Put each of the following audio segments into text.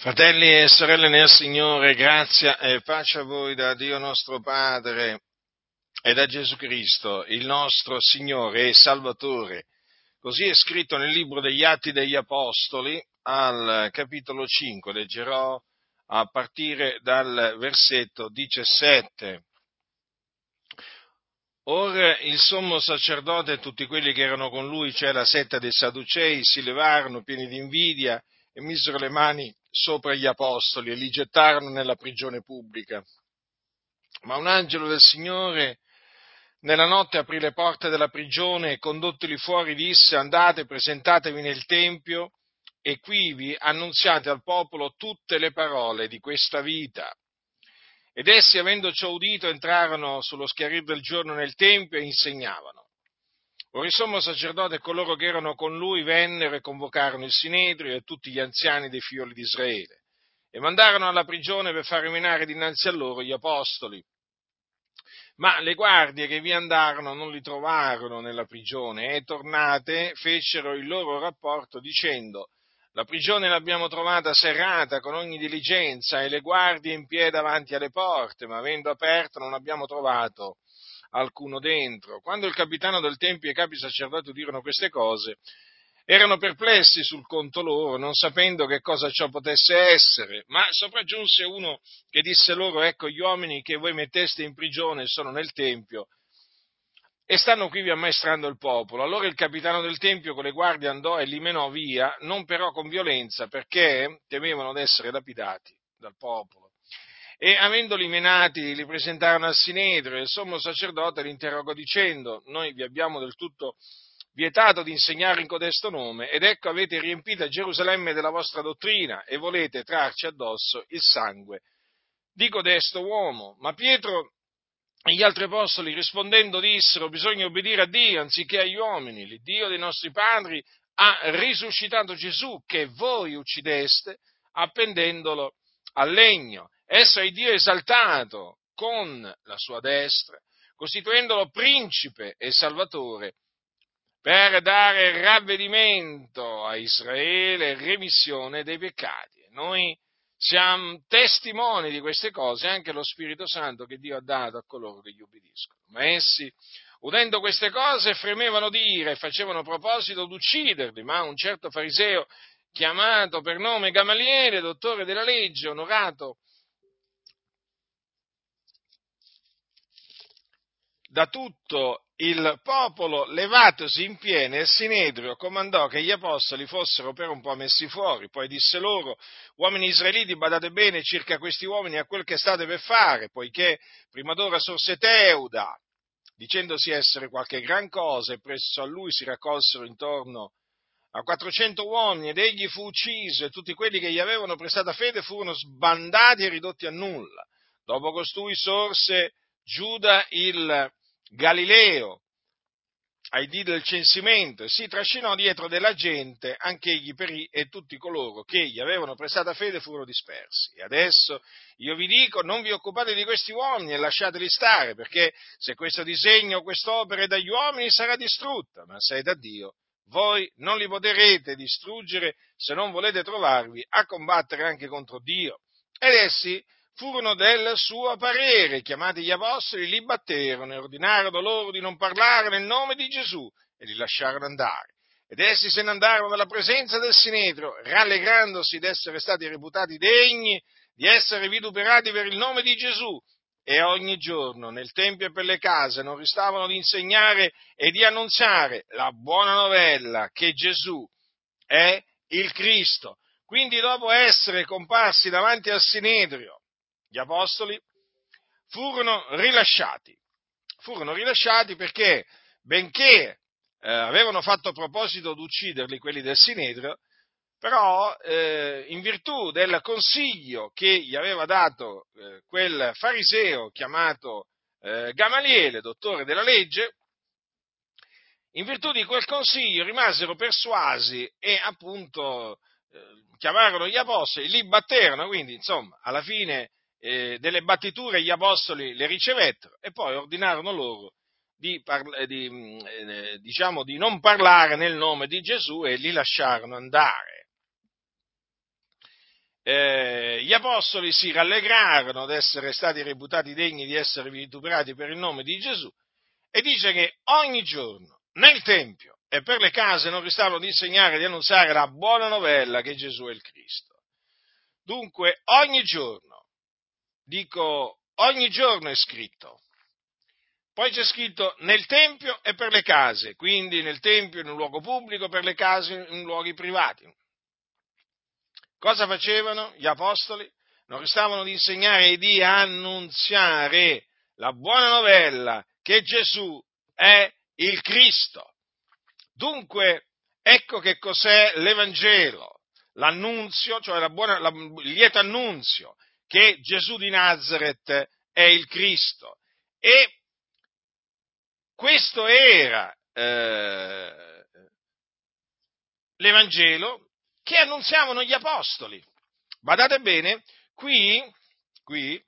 Fratelli e sorelle nel Signore, grazia e pace a voi da Dio nostro Padre e da Gesù Cristo, il nostro Signore e Salvatore. Così è scritto nel libro degli Atti degli Apostoli al capitolo 5, leggerò a partire dal versetto 17. Ora il sommo sacerdote e tutti quelli che erano con lui, cioè la setta dei Sadducei, si levarono pieni di invidia e misero le mani sopra gli apostoli e li gettarono nella prigione pubblica. Ma un angelo del Signore nella notte aprì le porte della prigione e condottili fuori disse andate, presentatevi nel Tempio e qui vi annunziate al popolo tutte le parole di questa vita. Ed essi, avendo ciò udito, entrarono sullo schiarir del giorno nel Tempio e insegnavano. Ora il sommo sacerdote e coloro che erano con lui vennero e convocarono il Sinedrio e tutti gli anziani dei figlioli di Israele e mandarono alla prigione per far rimanere dinanzi a loro gli apostoli. Ma le guardie che vi andarono non li trovarono nella prigione e tornate fecero il loro rapporto dicendo la prigione l'abbiamo trovata serrata con ogni diligenza e le guardie in piedi davanti alle porte, ma avendo aperto non abbiamo trovato alcuno dentro. Quando il capitano del Tempio e i capi sacerdoti udirono queste cose, erano perplessi sul conto loro, non sapendo che cosa ciò potesse essere, ma sopraggiunse uno che disse loro, ecco gli uomini che voi metteste in prigione sono nel Tempio e stanno qui vi ammaestrando il popolo. Allora il capitano del Tempio con le guardie andò e li menò via, non però con violenza, perché temevano d'essere lapidati dal popolo e avendoli menati li presentarono al Sinedrio e il sommo sacerdote li interrogò dicendo noi vi abbiamo del tutto vietato di insegnare in codesto nome ed ecco avete riempita Gerusalemme della vostra dottrina e volete trarci addosso il sangue di codesto uomo. Ma Pietro e gli altri apostoli rispondendo dissero bisogna obbedire a Dio anziché agli uomini, il Dio dei nostri padri ha risuscitato Gesù che voi uccideste appendendolo al legno Esso è Dio esaltato con la sua destra, costituendolo principe e salvatore, per dare ravvedimento a Israele e remissione dei peccati. Noi siamo testimoni di queste cose, anche lo Spirito Santo che Dio ha dato a coloro che gli ubbidiscono. Ma essi, udendo queste cose, fremevano di ira e facevano proposito d'ucciderli, ma un certo fariseo, chiamato per nome Gamaliele, dottore della legge, onorato da tutto il popolo, levatosi in piena il Sinedrio, comandò che gli apostoli fossero per un po' messi fuori. Poi disse loro, uomini israeliti, badate bene circa questi uomini a quel che state per fare, poiché prima d'ora sorse Teuda, dicendosi essere qualche gran cosa, e presso a lui si raccolsero intorno a 400 uomini, ed egli fu ucciso, e tutti quelli che gli avevano prestata fede furono sbandati e ridotti a nulla. Dopo costui sorse Giuda il Galileo ai dì del censimento e si trascinò dietro della gente, anche egli perì e tutti coloro che gli avevano prestata fede furono dispersi. E adesso io vi dico, non vi occupate di questi uomini e lasciateli stare, perché se questo disegno quest'opera è dagli uomini sarà distrutta, ma se è da Dio, voi non li potrete distruggere se non volete trovarvi a combattere anche contro Dio. Ed essi furono del suo parere, chiamati gli apostoli, li batterono e ordinarono loro di non parlare nel nome di Gesù e li lasciarono andare. Ed essi se ne andarono dalla presenza del Sinedrio, rallegrandosi d'essere stati reputati degni di essere vituperati per il nome di Gesù. E ogni giorno nel Tempio e per le case non ristavano di insegnare e di annunziare la buona novella che Gesù è il Cristo. Quindi dopo essere comparsi davanti al Sinedrio, gli apostoli, furono rilasciati. Furono rilasciati perché, benché eh, avevano fatto proposito di ucciderli quelli del Sinedrio, però eh, in virtù del consiglio che gli aveva dato eh, quel fariseo chiamato eh, Gamaliele, dottore della legge, in virtù di quel consiglio rimasero persuasi e appunto eh, chiamarono gli apostoli, li batterono, quindi insomma alla fine eh, delle battiture gli apostoli le ricevettero e poi ordinarono loro di, parla, di, mm, eh, diciamo, di non parlare nel nome di Gesù e li lasciarono andare. eh, gli apostoli si rallegrarono di essere stati reputati degni di essere vituperati per il nome di Gesù e dice che ogni giorno nel Tempio e per le case non restavano di insegnare e di annunziare la buona novella che Gesù è il Cristo. Dunque ogni giorno, dico ogni giorno è scritto, poi c'è scritto nel Tempio e per le case, quindi nel Tempio in un luogo pubblico, per le case in luoghi privati. Cosa facevano gli apostoli? Non restavano di insegnare e di annunziare la buona novella che Gesù è il Cristo. Dunque, ecco che cos'è l'Evangelo, l'annunzio, cioè la buona, la, il lieto annunzio che Gesù di Nazareth è il Cristo. E questo era eh, l'Evangelo che annunziavano gli Apostoli. Badate bene, qui, qui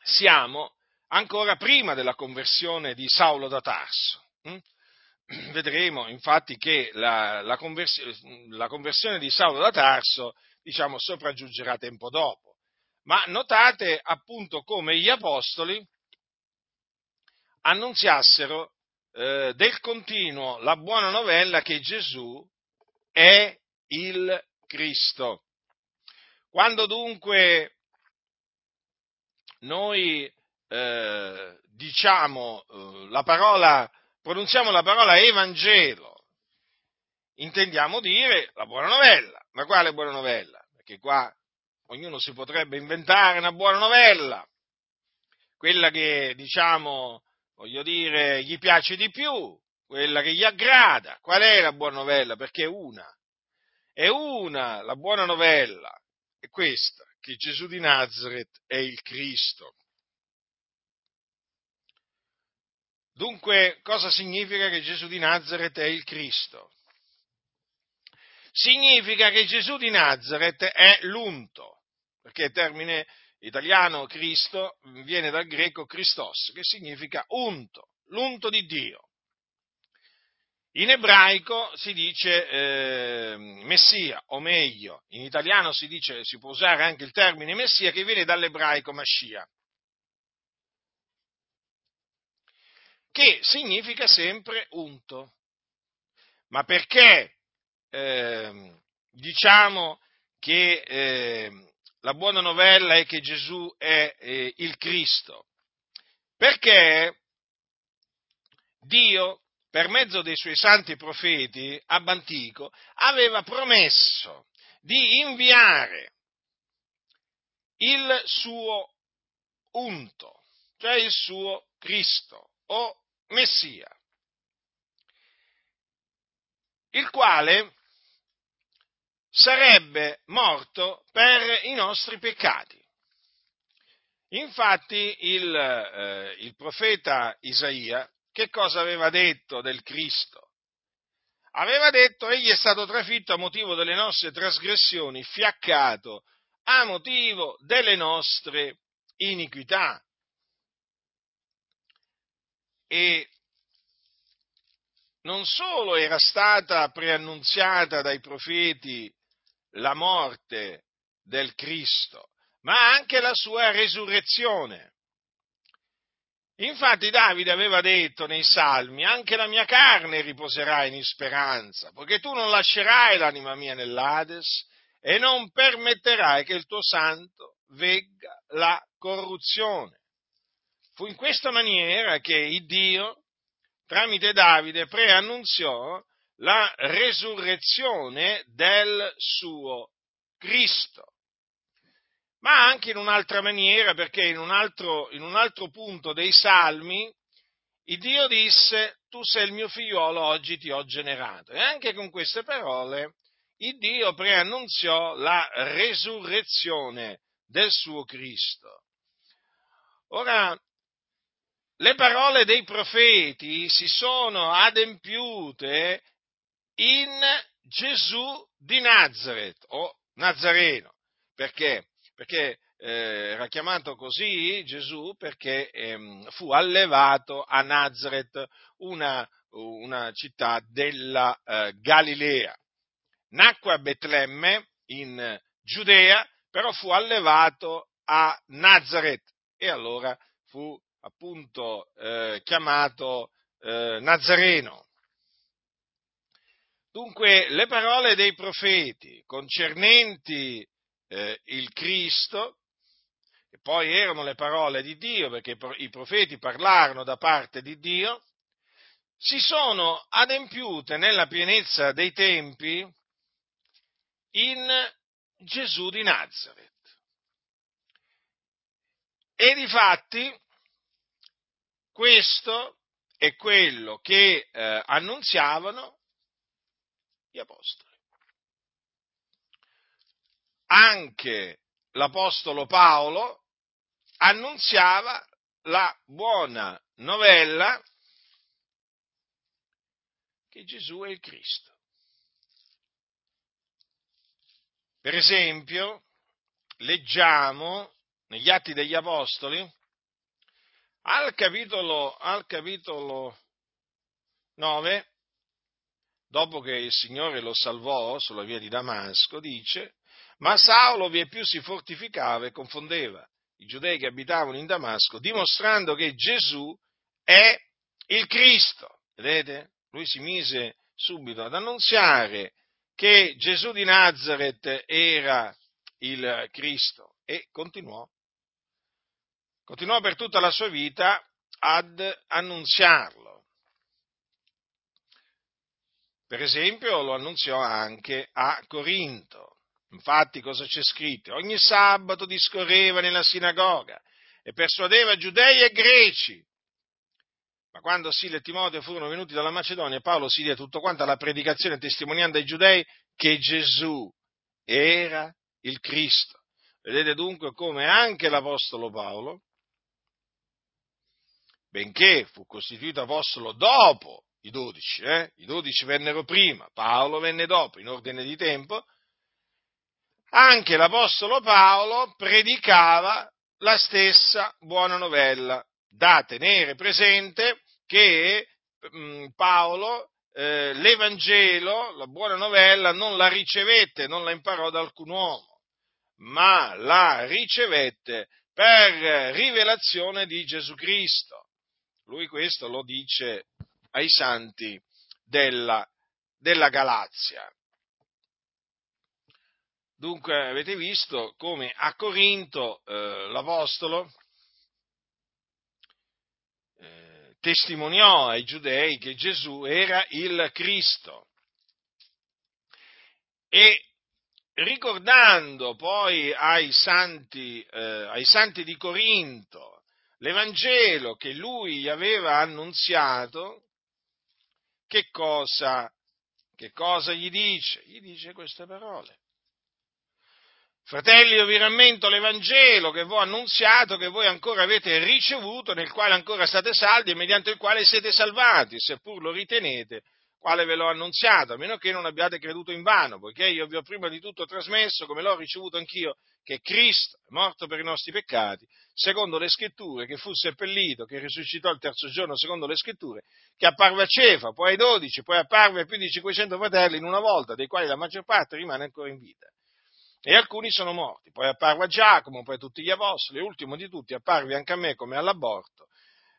siamo ancora prima della conversione di Saulo da Tarso. Hm? Vedremo infatti che la, la, convers- la, conversione di Saulo da Tarso, diciamo, sopraggiungerà tempo dopo. Ma notate appunto come gli apostoli annunziassero eh, del continuo la buona novella che Gesù è il Cristo. Quando dunque noi eh, diciamo eh, la parola, pronunziamo la parola Evangelo, intendiamo dire la buona novella. Ma quale buona novella? Perché qua ognuno si potrebbe inventare una buona novella, quella che diciamo voglio dire, gli piace di più, quella che gli aggrada. Qual è la buona novella? Perché è una. È una la buona novella. È questa, che Gesù di Nazareth è il Cristo. Dunque, cosa significa che Gesù di Nazareth è il Cristo? Significa che Gesù di Nazareth è l'unto, perché il termine italiano Cristo viene dal greco Christos, che significa unto, l'unto di Dio. In ebraico si dice eh, Messia, o meglio, in italiano si, dice, si può usare anche il termine Messia che viene dall'ebraico Mashiach, che significa sempre unto. Ma perché eh, diciamo che eh, la buona novella è che Gesù è eh, il Cristo, perché Dio, per mezzo dei suoi santi profeti ab antico, aveva promesso di inviare il suo unto, cioè il suo Cristo o Messia, il quale sarebbe morto per i nostri peccati. Infatti il, eh, il profeta Isaia che cosa aveva detto del Cristo? Aveva detto egli è stato trafitto a motivo delle nostre trasgressioni, fiaccato a motivo delle nostre iniquità. E non solo era stata preannunziata dai profeti la morte del Cristo, ma anche la sua resurrezione. Infatti Davide aveva detto nei salmi, anche la mia carne riposerà in speranza, poiché tu non lascerai l'anima mia nell'Ades e non permetterai che il tuo santo vegga la corruzione. Fu in questa maniera che Dio, tramite Davide, preannunziò la resurrezione del suo Cristo. Ma anche in un'altra maniera, perché in un altro, in un altro punto dei Salmi, il Dio disse, tu sei il mio figliuolo, oggi ti ho generato. E anche con queste parole il Dio preannunziò la resurrezione del suo Cristo. Ora, le parole dei profeti si sono adempiute in Gesù di Nazareth o Nazareno. Perché? Perché eh, era chiamato così Gesù perché ehm, fu allevato a Nazareth, una, una città della eh, Galilea. Nacque a Betlemme in Giudea, però fu allevato a Nazareth e allora fu appunto eh, chiamato eh, Nazareno. Dunque le parole dei profeti concernenti eh, il Cristo, che poi erano le parole di Dio, perché i profeti parlarono da parte di Dio, si sono adempiute nella pienezza dei tempi in Gesù di Nazareth. E di fatti questo è quello che eh, annunziavano gli apostoli. Anche l'apostolo Paolo annunziava la buona novella che Gesù è il Cristo. Per esempio, leggiamo negli Atti degli Apostoli, al capitolo, al capitolo 9, dopo che il Signore lo salvò sulla via di Damasco, dice, ma Saulo vie più si fortificava e confondeva i giudei che abitavano in Damasco, dimostrando che Gesù è il Cristo. Vedete? Lui si mise subito ad annunziare che Gesù di Nazareth era il Cristo e continuò continuò per tutta la sua vita ad annunziarlo. Per esempio lo annunziò anche a Corinto. Infatti cosa c'è scritto? Ogni sabato discorreva nella sinagoga e persuadeva giudei e greci. Ma quando Sile e Timoteo furono venuti dalla Macedonia, Paolo si diede tutto quanto alla predicazione testimoniando ai giudei che Gesù era il Cristo. Vedete dunque come anche l'Apostolo Paolo benché fu costituito apostolo dopo i dodici, eh? i dodici vennero prima, Paolo venne dopo, in ordine di tempo, anche l'apostolo Paolo predicava la stessa buona novella, da tenere presente che mh, mm, Paolo eh, l'Evangelo, la buona novella, non la ricevette, non la imparò da alcun uomo, ma la ricevette per rivelazione di Gesù Cristo. Lui questo lo dice ai santi della, della Galazia. Dunque avete visto come a Corinto eh, l'Apostolo eh, testimoniò ai giudei che Gesù era il Cristo e ricordando poi ai santi, eh, ai santi di Corinto l'Evangelo che lui gli aveva annunziato, che cosa, che cosa gli dice? Gli dice queste parole. Fratelli, io vi rammento l'Evangelo che vi ho annunziato, che voi ancora avete ricevuto, nel quale ancora state saldi e mediante il quale siete salvati, seppur lo ritenete quale ve l'ho annunziato, a meno che non abbiate creduto in vano, poiché io vi ho prima di tutto trasmesso, come l'ho ricevuto anch'io, che Cristo morto per i nostri peccati, secondo le scritture, che fu seppellito, che risuscitò il terzo giorno secondo le scritture, che apparve a Cefa, poi ai dodici, poi apparve a più di 500 fratelli in una volta, dei quali la maggior parte rimane ancora in vita. E alcuni sono morti, poi apparve a Giacomo, poi a tutti gli apostoli, e ultimo di tutti apparve anche a me come all'aborto,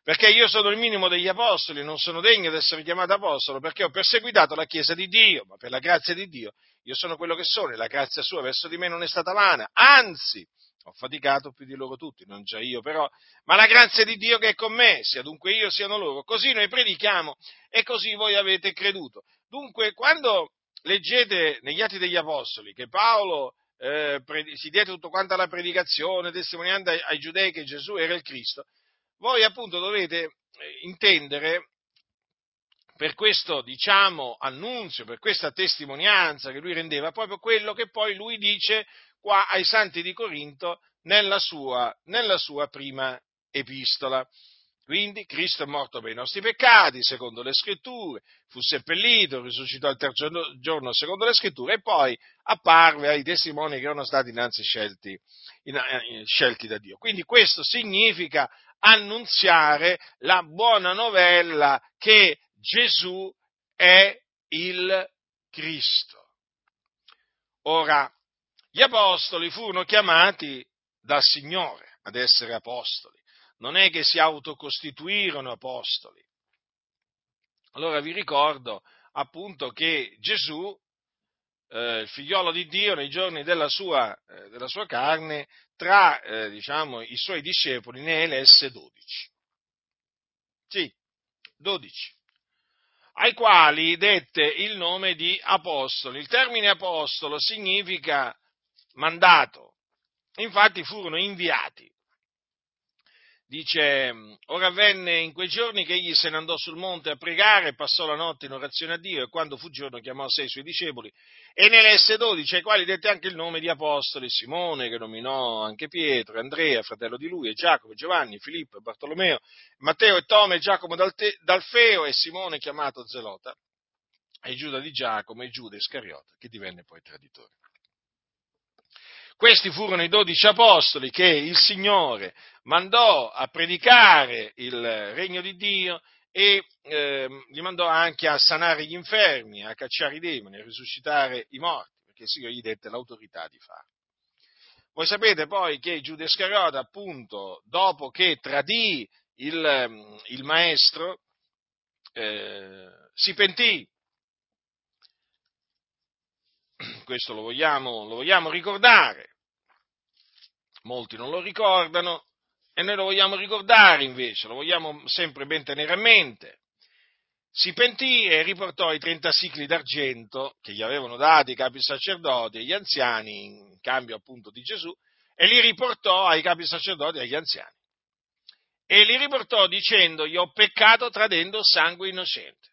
perché io sono il minimo degli apostoli, non sono degno di essere chiamato apostolo, perché ho perseguitato la Chiesa di Dio, ma per la grazia di Dio io sono quello che sono e la grazia sua verso di me non è stata vana, anzi ho faticato più di loro tutti, non già io però, ma la grazia di Dio che è con me, sia dunque io siano loro, così noi predichiamo e così voi avete creduto. Dunque, quando leggete negli Atti degli Apostoli che Paolo eh, si diede tutto quanto alla predicazione, testimoniando ai, ai giudei che Gesù era il Cristo, voi appunto dovete eh, intendere per questo, diciamo, annunzio, per questa testimonianza che lui rendeva, proprio quello che poi lui dice qua ai santi di Corinto nella sua, nella sua prima epistola. Quindi Cristo è morto per i nostri peccati, secondo le scritture, fu seppellito, risuscitò il terzo giorno, secondo le scritture, e poi apparve ai testimoni che erano stati innanzi scelti, eh, scelti da Dio. Quindi questo significa annunziare la buona novella che Gesù è il Cristo. Ora, Gli apostoli furono chiamati dal Signore ad essere apostoli, non è che si autocostituirono apostoli. Allora vi ricordo appunto che Gesù, eh, il figliolo di Dio, nei giorni della sua, eh, della sua carne, tra eh, diciamo, i suoi discepoli ne elesse dodici. Sì, dodici ai quali dette il nome di apostoli. Il termine apostolo significa mandato, infatti furono inviati. Dice, ora avvenne in quei giorni che egli se ne andò sul monte a pregare, passò la notte in orazione a Dio e quando fu giorno chiamò sei suoi discepoli e ne elesse dodici, ai quali dette anche il nome di apostoli, Simone che nominò anche Pietro, Andrea, fratello di lui, e Giacomo, Giovanni, Filippo Bartolomeo, Matteo e Tome, e Giacomo d'Alfeo e Simone chiamato Zelota, e Giuda di Giacomo e Giuda Iscariota che divenne poi traditore. Questi furono i dodici apostoli che il Signore mandò a predicare il regno di Dio e eh, li mandò anche a sanare gli infermi, a cacciare i demoni, a risuscitare i morti, perché il Signore gli dette l'autorità di farlo. Voi sapete poi che Giuda Iscariota, appunto, dopo che tradì il, il maestro, eh, si pentì questo lo vogliamo, lo vogliamo ricordare. Molti non lo ricordano e noi lo vogliamo ricordare invece, lo vogliamo sempre ben tenere a mente. Si pentì e riportò i 30 sicli d'argento che gli avevano dati i capi sacerdoti e gli anziani in cambio appunto di Gesù e li riportò ai capi sacerdoti e agli anziani. E li riportò dicendo: Io ho peccato tradendo sangue innocente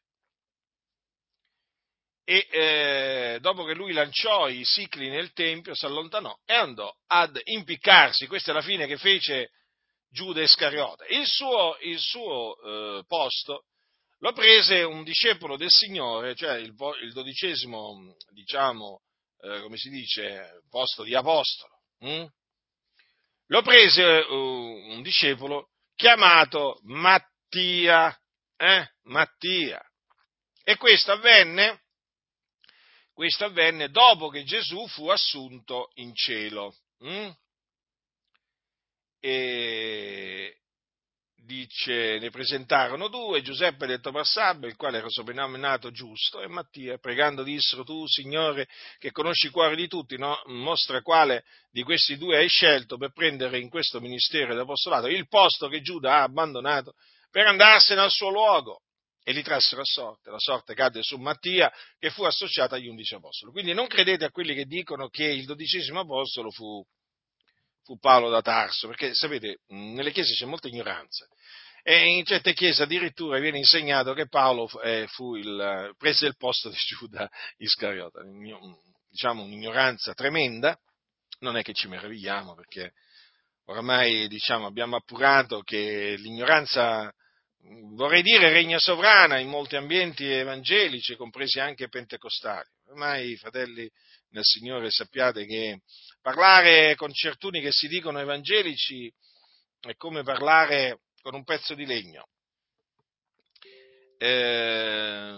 e eh, dopo che lui lanciò i sicli nel tempio si allontanò e andò ad impiccarsi. Questa è la fine che fece Giuda Iscariota. Il suo, il suo eh, posto lo prese un discepolo del Signore, cioè il, il dodicesimo, diciamo, eh, come si dice, posto di apostolo. Hm? Lo prese uh, un discepolo chiamato Mattia. Eh? Mattia. E questo avvenne questo avvenne dopo che Gesù fu assunto in cielo. Mm? E dice, ne presentarono due, Giuseppe detto Barsabba, il quale era soprannominato giusto, e Mattia, pregando dissero, tu Signore che conosci il cuore di tutti, no? mostra quale di questi due hai scelto per prendere in questo ministero d'apostolato il posto che Giuda ha abbandonato per andarsene al suo luogo e li trassero a sorte. La sorte cadde su Mattia che fu associato agli undici apostoli. Quindi non credete a quelli che dicono che il dodicesimo apostolo fu, fu Paolo da Tarso, perché sapete, nelle chiese c'è molta ignoranza. E in certe chiese addirittura viene insegnato che Paolo eh, il, prese il posto di Giuda Iscariota. Diciamo un'ignoranza tremenda, non è che ci meravigliamo perché oramai diciamo, abbiamo appurato che l'ignoranza vorrei dire regna sovrana in molti ambienti evangelici, compresi anche pentecostali. Ormai, fratelli nel Signore, sappiate che parlare con certuni che si dicono evangelici è come parlare con un pezzo di legno. Eh,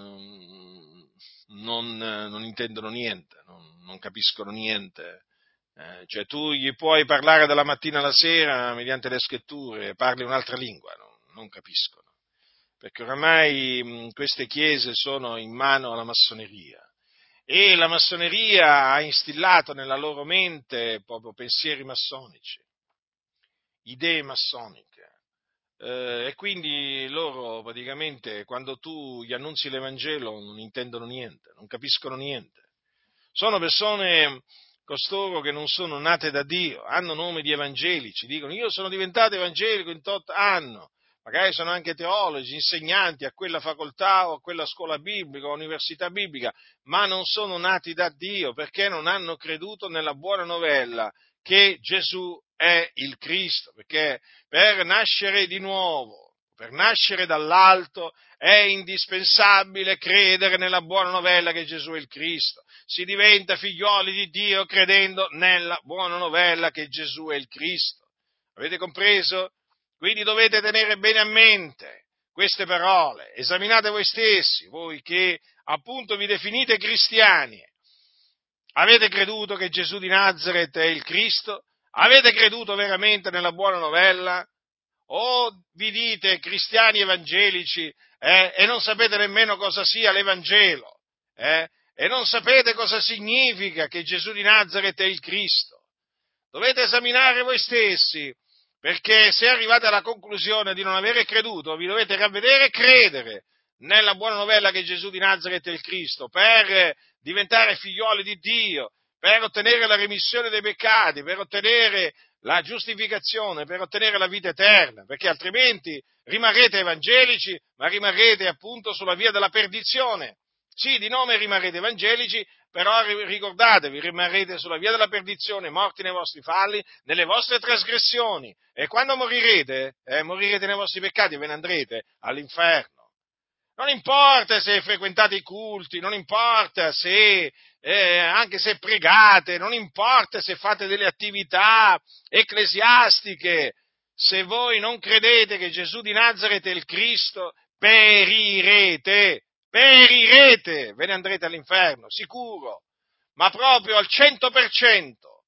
non, non, intendono niente, non, non capiscono niente. Eh, cioè tu gli puoi parlare dalla mattina alla sera mediante le scritture, parli un'altra lingua, no? non capiscono perché oramai queste chiese sono in mano alla massoneria e la massoneria ha instillato nella loro mente proprio pensieri massonici, idee massoniche. Eh, e quindi loro praticamente quando tu gli annunzi l'Evangelo non intendono niente, non capiscono niente. Sono persone costoro che non sono nate da Dio, hanno nome di evangelici, dicono io sono diventato evangelico in tot anno, magari sono anche teologi, insegnanti a quella facoltà o a quella scuola biblica o università biblica, ma non sono nati da Dio perché non hanno creduto nella buona novella che Gesù è il Cristo, perché per nascere di nuovo, per nascere dall'alto, è indispensabile credere nella buona novella che Gesù è il Cristo. Si diventa figlioli di Dio credendo nella buona novella che Gesù è il Cristo. Avete compreso? Quindi dovete tenere bene a mente queste parole, esaminate voi stessi, voi che appunto vi definite cristiani, Avete creduto che Gesù di Nazareth è il Cristo? Avete creduto veramente nella buona novella? O vi dite cristiani evangelici eh, e non sapete nemmeno cosa sia l'Evangelo? Eh? E non sapete cosa significa che Gesù di Nazareth è il Cristo? Dovete esaminare voi stessi, perché se arrivate alla conclusione di non avere creduto, vi dovete ravvedere e credere nella buona novella che Gesù di Nazareth è il Cristo, per diventare figlioli di Dio, per ottenere la remissione dei peccati, per ottenere la giustificazione, per ottenere la vita eterna, perché altrimenti rimarrete evangelici, ma rimarrete appunto sulla via della perdizione. Sì, di nome rimarrete evangelici, però ricordatevi, rimarrete sulla via della perdizione, morti nei vostri falli, nelle vostre trasgressioni, e quando morirete, eh, morirete nei vostri peccati e ve ne andrete all'inferno. Non importa se frequentate i culti, non importa se, eh, anche se pregate, non importa se fate delle attività ecclesiastiche, se voi non credete che Gesù di Nazareth è il Cristo, perirete, perirete, ve ne andrete all'inferno, sicuro, ma proprio al cento per cento.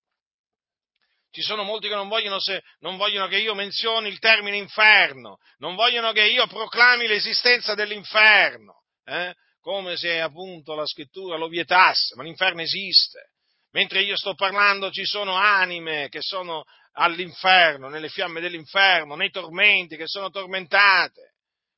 Ci sono molti che non vogliono, se, non vogliono, che io menzioni il termine inferno, non vogliono che io proclami l'esistenza dell'inferno, eh? come se appunto la scrittura lo vietasse, ma l'inferno esiste. Mentre io sto parlando ci sono anime che sono all'inferno, nelle fiamme dell'inferno, nei tormenti, che sono tormentate.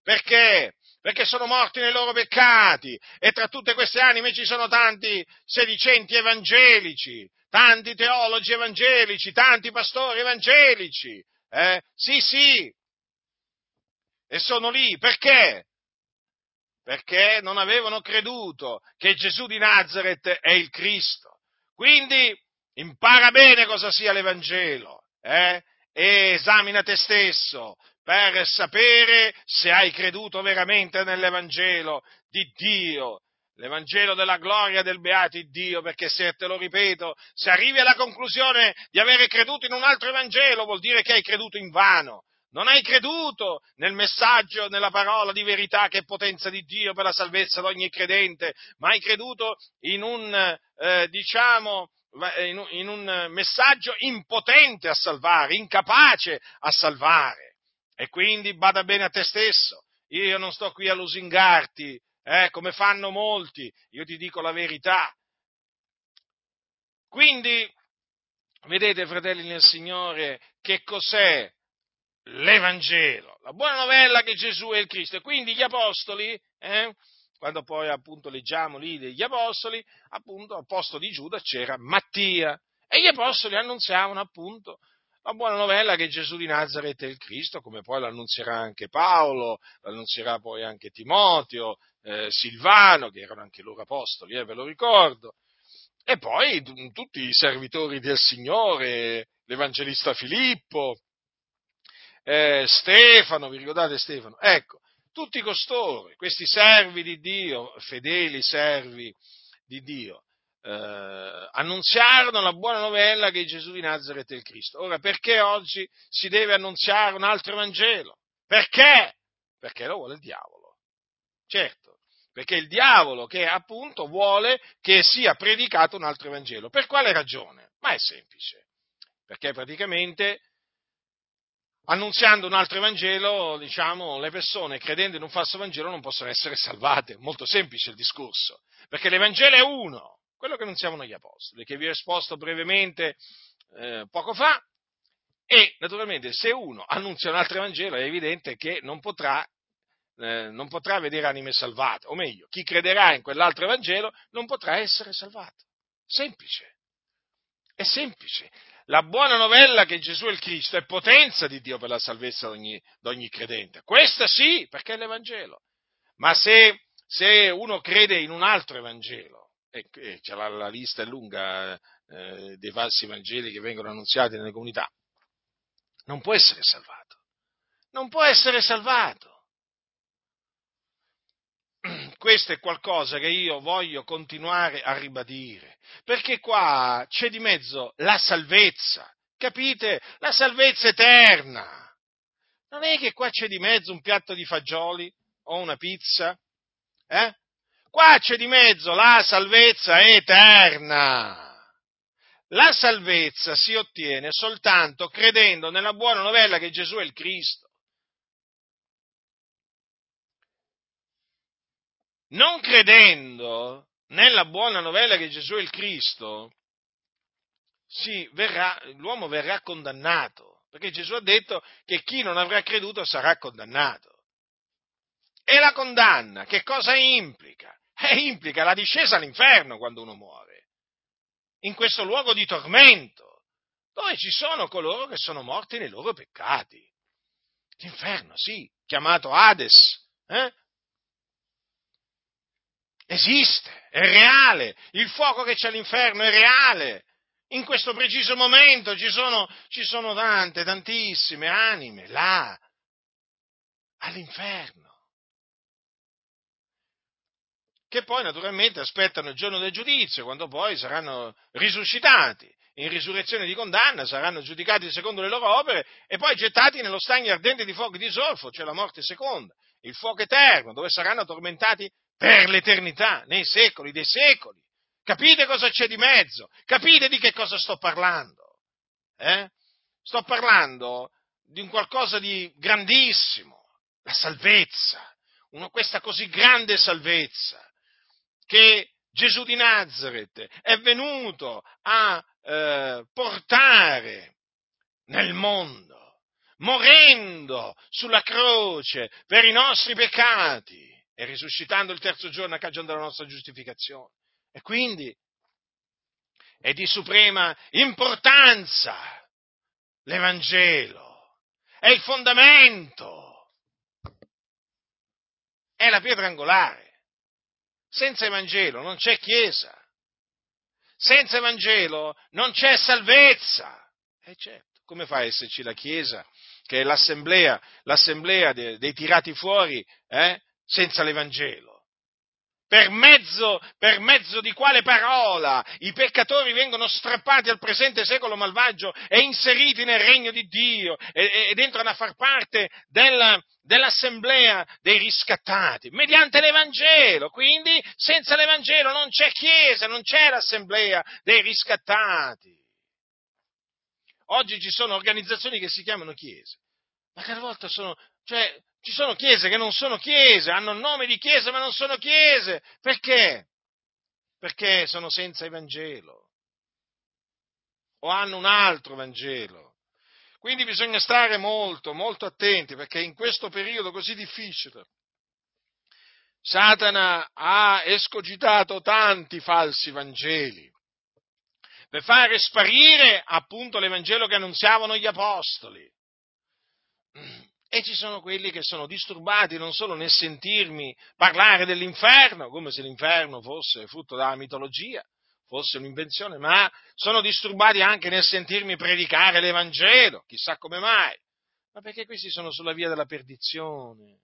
Perché? Perché sono morti nei loro peccati e tra tutte queste anime ci sono tanti sedicenti evangelici, tanti teologi evangelici, tanti pastori evangelici. Eh? Sì, sì. E sono lì. Perché? Perché non avevano creduto che Gesù di Nazareth è il Cristo. Quindi impara bene cosa sia l'Evangelo eh? e esamina te stesso per sapere se hai creduto veramente nell'Evangelo di Dio l'Evangelo della gloria del beato Dio, perché se te lo ripeto, se arrivi alla conclusione di avere creduto in un altro Evangelo, vuol dire che hai creduto in vano. Non hai creduto nel messaggio, nella parola di verità che è potenza di Dio per la salvezza di ogni credente, ma hai creduto in un, eh, diciamo, in, in un messaggio impotente a salvare, incapace a salvare. E quindi bada bene a te stesso. Io non sto qui a lusingarti eh, come fanno molti, io ti dico la verità. Quindi, vedete, fratelli nel Signore, che cos'è l'Evangelo? La buona novella che Gesù è il Cristo. E quindi gli apostoli, eh, quando poi appunto leggiamo lì degli apostoli, appunto al posto di Giuda c'era Mattia. E gli apostoli annunziavano appunto la buona novella che Gesù di Nazareth è il Cristo, come poi l'annunzierà anche Paolo, l'annunzierà poi anche Timoteo, eh, Silvano, che erano anche loro apostoli, eh, ve lo ricordo, e poi t- tutti i servitori del Signore, l'Evangelista Filippo, eh, Stefano, vi ricordate Stefano? Ecco, tutti costoro, questi servi di Dio, fedeli servi di Dio, eh, annunziarono la buona novella che Gesù di Nazareth è il Cristo. Ora, perché oggi si deve annunziare un altro Vangelo? Perché? Perché lo vuole il diavolo. Certo, perché il diavolo che appunto vuole che sia predicato un altro Vangelo. Per quale ragione? Ma è semplice, perché praticamente annunziando un altro Vangelo, diciamo, le persone credendo in un falso Vangelo non possono essere salvate. Molto semplice il discorso, perché l'Evangelo è uno, quello che annunziavano gli apostoli, che vi ho esposto brevemente eh, poco fa, e naturalmente se uno annunzia un altro Vangelo è evidente che non potrà, eh, non potrà vedere anime salvate, o meglio, chi crederà in quell'altro Vangelo non potrà essere salvato. Semplice, è semplice. La buona novella che Gesù è il Cristo è potenza di Dio per la salvezza di ogni, di ogni credente. Questa sì, perché è l'Evangelo. Ma se, se uno crede in un altro Evangelo, e, e la, la, lista è lunga eh, dei falsi Vangeli che vengono annunziati nelle comunità, non può essere salvato. Non può essere salvato. Questo è qualcosa che io voglio continuare a ribadire, perché qua c'è di mezzo la salvezza, capite? La salvezza eterna. Non è che qua c'è di mezzo un piatto di fagioli o una pizza, eh? Qua c'è di mezzo la salvezza eterna. La salvezza si ottiene soltanto credendo nella buona novella che Gesù è il Cristo. Non credendo nella buona novella che Gesù è il Cristo, verrà, l'uomo verrà condannato, perché Gesù ha detto che chi non avrà creduto sarà condannato. E la condanna che cosa implica? Eh, implica la discesa all'inferno quando uno muore, in questo luogo di tormento, dove ci sono coloro che sono morti nei loro peccati. L'inferno, sì, chiamato Hades, eh? esiste, è reale, il fuoco che c'è all'inferno è reale. In questo preciso momento ci sono, ci sono tante, tantissime anime là, all'inferno che poi naturalmente aspettano il giorno del giudizio, quando poi saranno risuscitati in risurrezione di condanna, saranno giudicati secondo le loro opere e poi gettati nello stagno ardente di fuoco di zolfo, cioè la morte seconda, il fuoco eterno, dove saranno tormentati per l'eternità, nei secoli dei secoli. Capite cosa c'è di mezzo? Capite di che cosa sto parlando? Eh? Sto parlando di un qualcosa di grandissimo, la salvezza, una, questa così grande salvezza che Gesù di Nazareth è venuto a eh, portare nel mondo, morendo sulla croce per i nostri peccati e risuscitando il terzo giorno a cagione della nostra giustificazione. E quindi è di suprema importanza l'Evangelo, è il fondamento, è la pietra angolare. Senza Evangelo non c'è Chiesa. Senza Evangelo non c'è salvezza. E certo, come fa a esserci la Chiesa, che è l'assemblea, l'assemblea dei, dei tirati fuori, eh, senza l'Evangelo? Per mezzo, per mezzo, di quale parola i peccatori vengono strappati al presente secolo malvagio e inseriti nel regno di Dio ed entrano a far parte della, dell'assemblea dei riscattati, mediante l'Evangelo. Quindi senza l'Evangelo non c'è Chiesa, non c'è l'assemblea dei riscattati. Oggi ci sono organizzazioni che si chiamano Chiese, ma che a volte sono, cioè, ci sono chiese che non sono chiese, hanno il nome di chiese ma non sono chiese. Perché? Perché sono senza Evangelo. O hanno un altro Vangelo. Quindi bisogna stare molto, molto attenti perché in questo periodo così difficile Satana ha escogitato tanti falsi Vangeli per fare sparire appunto l'Evangelo che annunziavano gli Apostoli. E ci sono quelli che sono disturbati non solo nel sentirmi parlare dell'inferno, come se l'inferno fosse frutto della mitologia, fosse un'invenzione, ma sono disturbati anche nel sentirmi predicare l'Evangelo, chissà come mai. Ma perché questi sono sulla via della perdizione?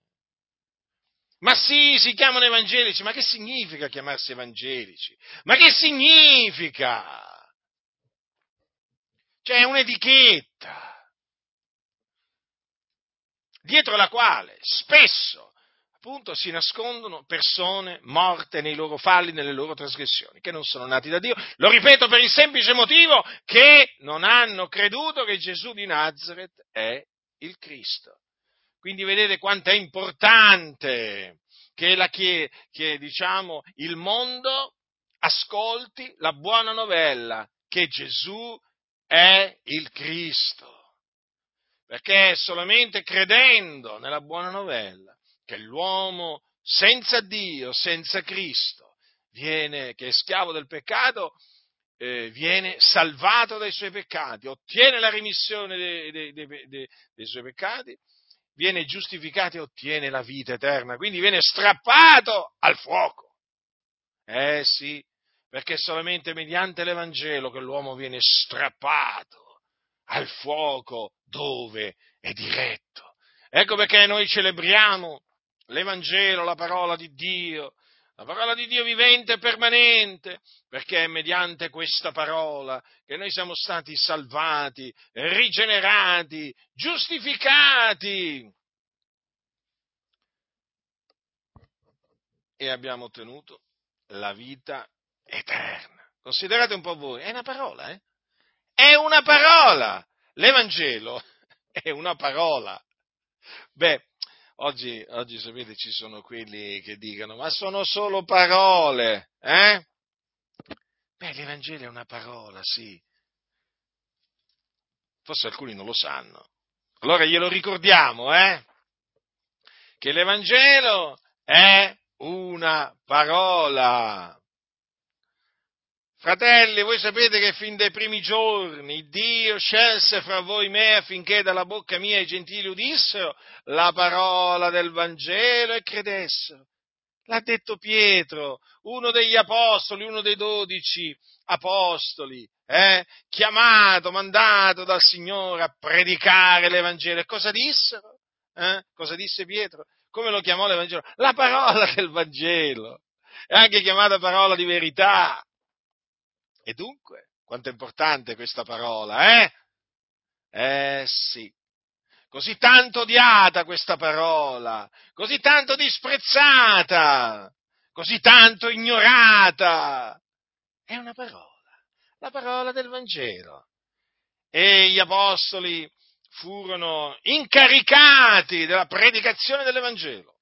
Ma sì, si chiamano evangelici, ma che significa chiamarsi evangelici? Ma che significa? Cioè, è un'etichetta dietro la quale spesso appunto si nascondono persone morte nei loro falli, nelle loro trasgressioni, che non sono nati da Dio. Lo ripeto per il semplice motivo che non hanno creduto che Gesù di Nazareth è il Cristo. Quindi vedete quanto è importante che, la, che, che diciamo, il mondo ascolti la buona novella che Gesù è il Cristo perché è solamente credendo nella buona novella che l'uomo senza Dio, senza Cristo, viene, che è schiavo del peccato, eh, viene salvato dai suoi peccati, ottiene la remissione dei, dei, dei, dei suoi peccati, viene giustificato e ottiene la vita eterna, quindi viene strappato al fuoco. Eh sì, perché è solamente mediante l'Evangelo che l'uomo viene strappato al fuoco dove è diretto. Ecco perché noi celebriamo l'Evangelo, la parola di Dio, la parola di Dio vivente e permanente, perché è mediante questa parola che noi siamo stati salvati, rigenerati, giustificati. e abbiamo ottenuto la vita eterna. Considerate un po' voi, è una parola, eh? È una parola! L'Evangelo è una parola. Beh, oggi, oggi sapete ci sono quelli che dicono, ma sono solo parole, eh? Beh, l'Evangelo è una parola, sì. Forse alcuni non lo sanno. Allora glielo ricordiamo, eh? Che l'Evangelo è una parola. Fratelli, voi sapete che fin dai primi giorni Dio scelse fra voi me affinché dalla bocca mia i gentili udissero la parola del Vangelo e credessero. L'ha detto Pietro, uno degli apostoli, uno dei dodici apostoli, eh, chiamato, mandato dal Signore a predicare l'Evangelo. E cosa dissero? Eh? Cosa disse Pietro? Come lo chiamò l'Evangelo? La parola del Vangelo. È anche chiamata parola di verità. E dunque, quanto è importante questa parola, eh? Eh sì. Così tanto odiata questa parola, così tanto disprezzata, così tanto ignorata. È una parola, la parola del Vangelo. E gli apostoli furono incaricati della predicazione dell'Evangelo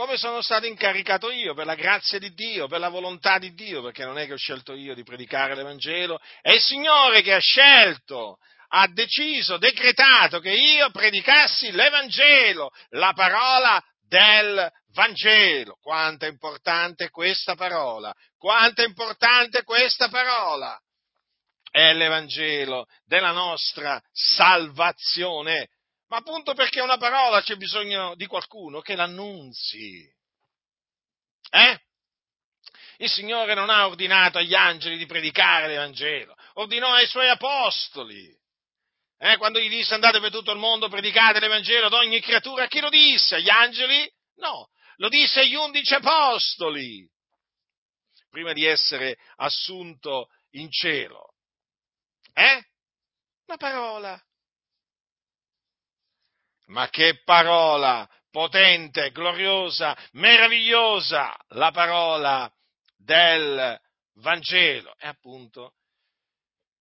come sono stato incaricato io, per la grazia di Dio, per la volontà di Dio, perché non è che ho scelto io di predicare l'Evangelo, è il Signore che ha scelto, ha deciso, decretato che io predicassi l'Evangelo, la parola del Vangelo. Quanto è importante questa parola, quanto è importante questa parola. È l'Evangelo della nostra salvazione ma appunto perché una parola c'è bisogno di qualcuno che l'annunzi. Eh? Il Signore non ha ordinato agli angeli di predicare l'Evangelo, ordinò ai suoi apostoli. Eh, quando gli disse andate per tutto il mondo, predicate l'Evangelo ad ogni creatura, chi lo disse? Agli angeli? No, lo disse agli undici apostoli, prima di essere assunto in cielo. Eh? Una parola. Ma che parola potente, gloriosa, meravigliosa, la parola del Vangelo. E appunto,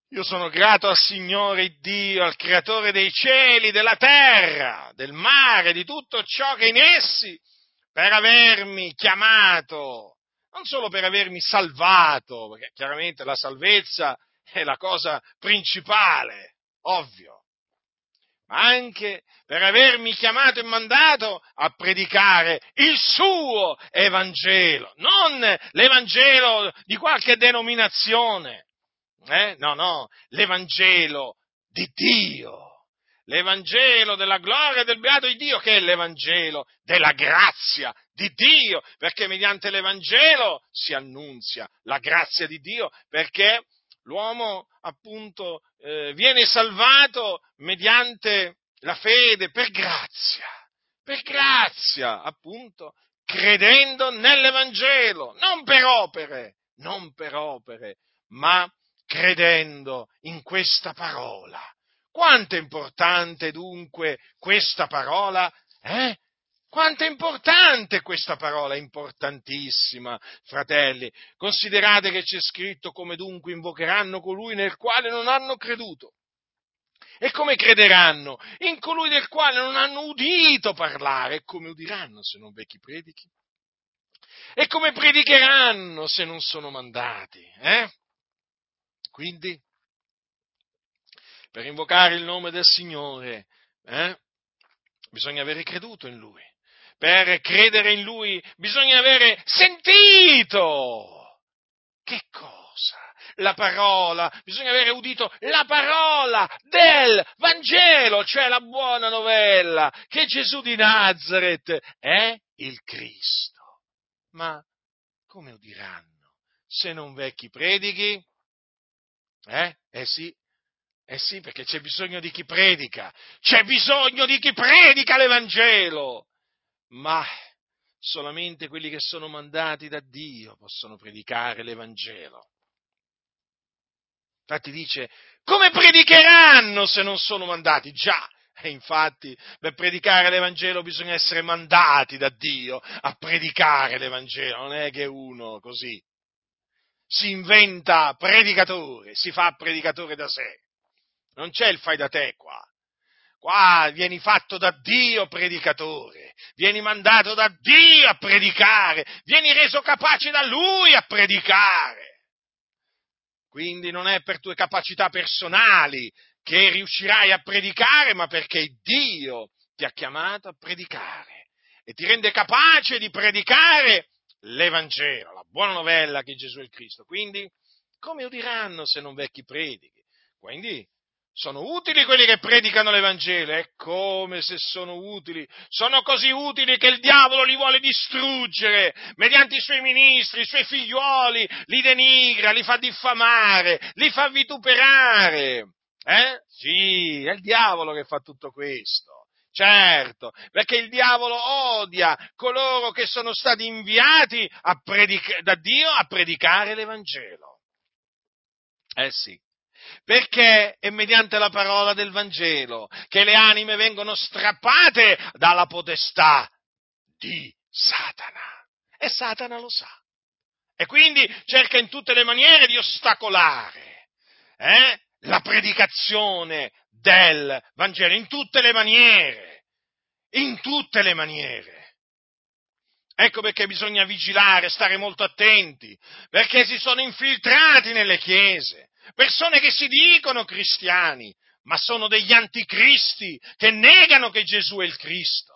io sono grato al Signore Dio, al Creatore dei cieli, della terra, del mare, di tutto ciò che è in essi, per avermi chiamato, non solo per avermi salvato, perché chiaramente la salvezza è la cosa principale, ovvio, ma anche per avermi chiamato e mandato a predicare il suo Evangelo, non l'Evangelo di qualche denominazione, eh? no, no, l'Evangelo di Dio. L'Evangelo della gloria e del beato di Dio, che è l'Evangelo della grazia di Dio, perché mediante l'Evangelo si annunzia la grazia di Dio, perché l'uomo appunto eh, viene salvato mediante la fede, per grazia, per grazia appunto, credendo nell'Evangelo, non per opere, non per opere, ma credendo in questa parola. Quanto è importante dunque questa parola? Eh? Quanto è importante questa parola, importantissima, fratelli. Considerate che c'è scritto come dunque invocheranno colui nel quale non hanno creduto. E come crederanno? In colui del quale non hanno udito parlare. E come udiranno se non vecchi predichi? E come predicheranno se non sono mandati? Eh? Quindi, per invocare il nome del Signore, eh, bisogna avere creduto in Lui per credere in Lui bisogna avere sentito. Che cosa? La parola, bisogna avere udito la parola del Vangelo, cioè la buona novella, che Gesù di Nazareth è il Cristo. Ma come udiranno se non vecchi predichi? Eh? Eh sì, eh sì, perché c'è bisogno di chi predica, c'è bisogno di chi predica l'Evangelo ma solamente quelli che sono mandati da Dio possono predicare l'Evangelo. Infatti dice, come predicheranno se non sono mandati? Già, E infatti, per predicare l'Evangelo bisogna essere mandati da Dio a predicare l'Evangelo, non è che uno così si inventa predicatore, si fa predicatore da sé. Non c'è il fai da te qua. Qua vieni fatto da Dio predicatore, vieni mandato da Dio a predicare, vieni reso capace da Lui a predicare. Quindi non è per tue capacità personali che riuscirai a predicare, ma perché Dio ti ha chiamato a predicare e ti rende capace di predicare l'Evangelo, la buona novella che Gesù è il Cristo. Quindi, come udiranno se non vecchi predichi? Quindi, sono utili quelli che predicano l'Evangelo? E come se sono utili? Sono così utili che il diavolo li vuole distruggere mediante i suoi ministri, i suoi figliuoli, li denigra, li fa diffamare, li fa vituperare. Eh? Sì, è il diavolo che fa tutto questo. Certo, perché il diavolo odia coloro che sono stati inviati predica- da Dio a predicare l'Evangelo. Eh sì, perché è mediante la parola del Vangelo che le anime vengono strappate dalla potestà di Satana. E Satana lo sa. E quindi cerca in tutte le maniere di ostacolare eh, la predicazione del Vangelo, in tutte le maniere, in tutte le maniere. Ecco perché bisogna vigilare, stare molto attenti, perché si sono infiltrati nelle chiese persone che si dicono cristiani, ma sono degli anticristi che negano che Gesù è il Cristo.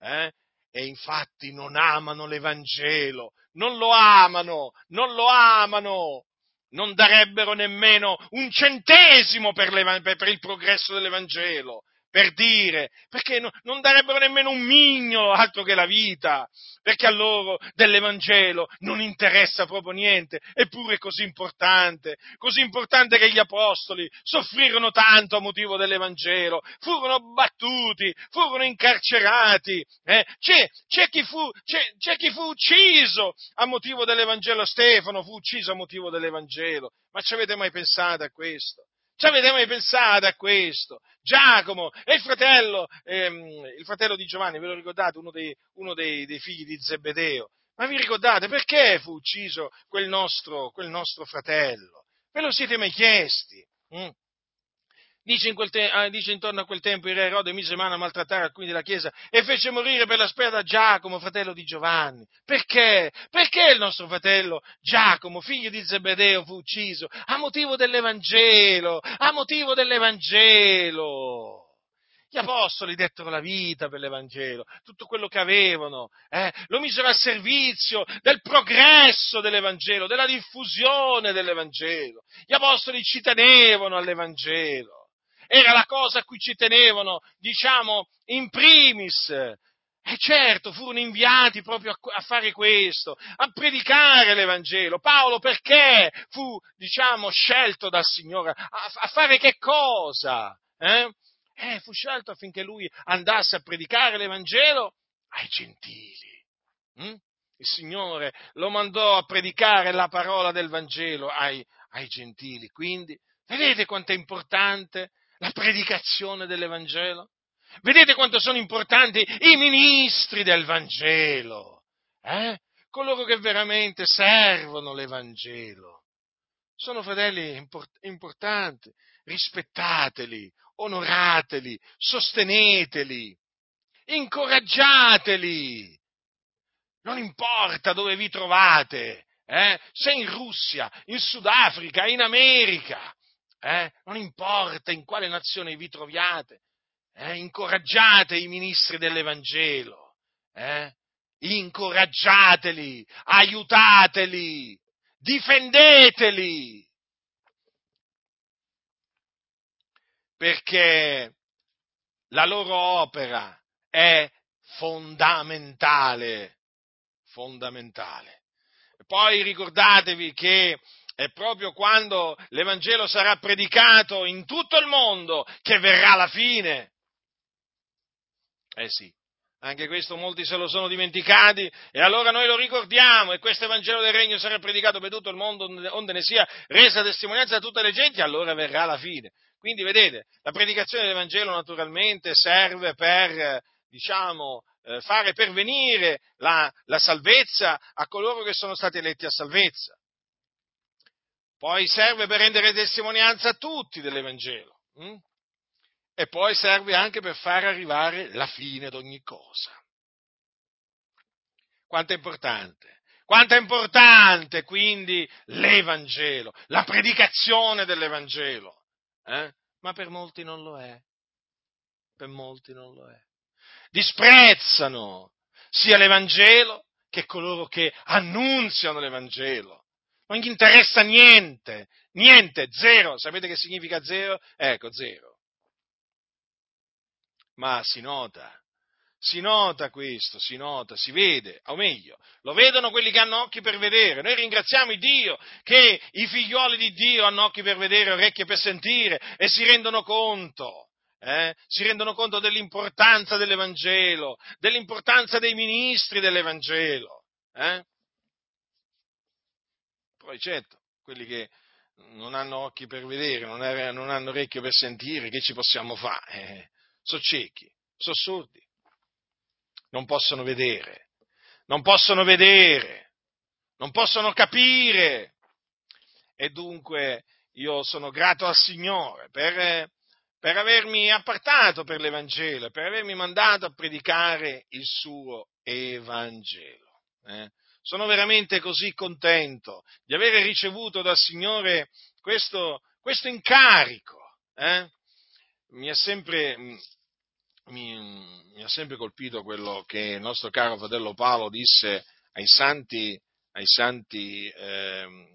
Eh? E infatti non amano l'Evangelo, non lo amano, non lo amano, non darebbero nemmeno un centesimo per, per il progresso dell'Evangelo per dire, perché no, non darebbero nemmeno un mignolo altro che la vita, perché a loro dell'Evangelo non interessa proprio niente, eppure è così importante, così importante che gli apostoli soffrirono tanto a motivo dell'Evangelo, furono battuti, furono incarcerati, eh? c'è, c'è, chi fu, c'è, c'è chi fu ucciso a motivo dell'Evangelo, Stefano fu ucciso a motivo dell'Evangelo, ma ci avete mai pensato a questo? Ci avete mai pensato a questo? Giacomo e il fratello, ehm, il fratello di Giovanni, ve lo ricordate, uno, dei, uno dei, dei, figli di Zebedeo? Ma vi ricordate perché fu ucciso quel nostro, quel nostro fratello? Ve lo siete mai chiesti? Mm? Dice, te- ah, dice, intorno a quel tempo il re Erode mise mano a maltrattare alcuni della Chiesa e fece morire per la spada Giacomo, fratello di Giovanni. Perché? Perché il nostro fratello Giacomo, figlio di Zebedeo, fu ucciso? A motivo dell'Evangelo, a motivo dell'Evangelo. Gli apostoli dettero la vita per l'Evangelo, tutto quello che avevano, eh, lo misero a servizio del progresso dell'Evangelo, della diffusione dell'Evangelo. Gli apostoli ci tenevano all'Evangelo era la cosa a cui ci tenevano, diciamo, in primis. E certo, furono inviati proprio a, fare questo, a predicare l'Evangelo. Paolo perché fu, diciamo, scelto dal Signore? A, a fare che cosa? Eh? Eh, fu scelto affinché lui andasse a predicare l'Evangelo ai gentili. Mm? Il Signore lo mandò a predicare la parola del Vangelo ai, ai gentili. Quindi, vedete quanto è importante la predicazione dell'Evangelo? Vedete quanto sono importanti i ministri del Vangelo, eh? coloro che veramente servono l'Evangelo. Sono fratelli import- importanti, rispettateli, onorateli, sosteneteli, incoraggiateli. Non importa dove vi trovate, eh? se in Russia, in Sudafrica, in America, eh? non importa in quale nazione vi troviate, eh? incoraggiate i ministri dell'Evangelo, eh? incoraggiateli, aiutateli, difendeteli, perché la loro opera è fondamentale, fondamentale. Poi ricordatevi che è proprio quando l'Evangelo sarà predicato in tutto il mondo che verrà la fine. Eh sì, anche questo molti se lo sono dimenticati e allora noi lo ricordiamo e questo Evangelo del Regno sarà predicato per tutto il mondo onde ne sia resa testimonianza a tutte le genti, allora verrà la fine. Quindi vedete, la predicazione dell'Evangelo naturalmente serve per, diciamo, eh, fare pervenire la, la salvezza a coloro che sono stati eletti a salvezza. Poi serve per rendere testimonianza a tutti dell'Evangelo. Hm? E poi serve anche per far arrivare la fine di ogni cosa. Quanto è importante? Quanto è importante quindi l'Evangelo, la predicazione dell'Evangelo. Eh? Ma per molti non lo è. Per molti non lo è. Disprezzano sia l'Evangelo che coloro che annunziano l'Evangelo. Non gli interessa niente, niente, zero. Sapete che significa zero? Ecco, zero. Ma si nota, si nota questo, si nota, si vede, o meglio, lo vedono quelli che hanno occhi per vedere. Noi ringraziamo Dio che i figlioli di Dio hanno occhi per vedere, orecchie per sentire e si rendono conto. Eh? Si rendono conto dell'importanza dell'Evangelo, dell'importanza dei ministri dell'Evangelo. Eh? Poi certo, quelli che non hanno occhi per vedere, non, hanno orecchie per sentire, che ci possiamo fare? Eh, sono ciechi, sono sordi non possono vedere, non possono vedere, non possono capire. E dunque io sono grato al Signore per, per avermi appartato per l'Evangelo, per avermi mandato a predicare il suo Evangelo. Eh? Sono veramente così contento di avere ricevuto dal Signore questo, questo incarico. Eh? Mi, è sempre, mi, mi, ha sempre colpito quello che il nostro caro fratello Paolo disse ai santi, ai santi, eh,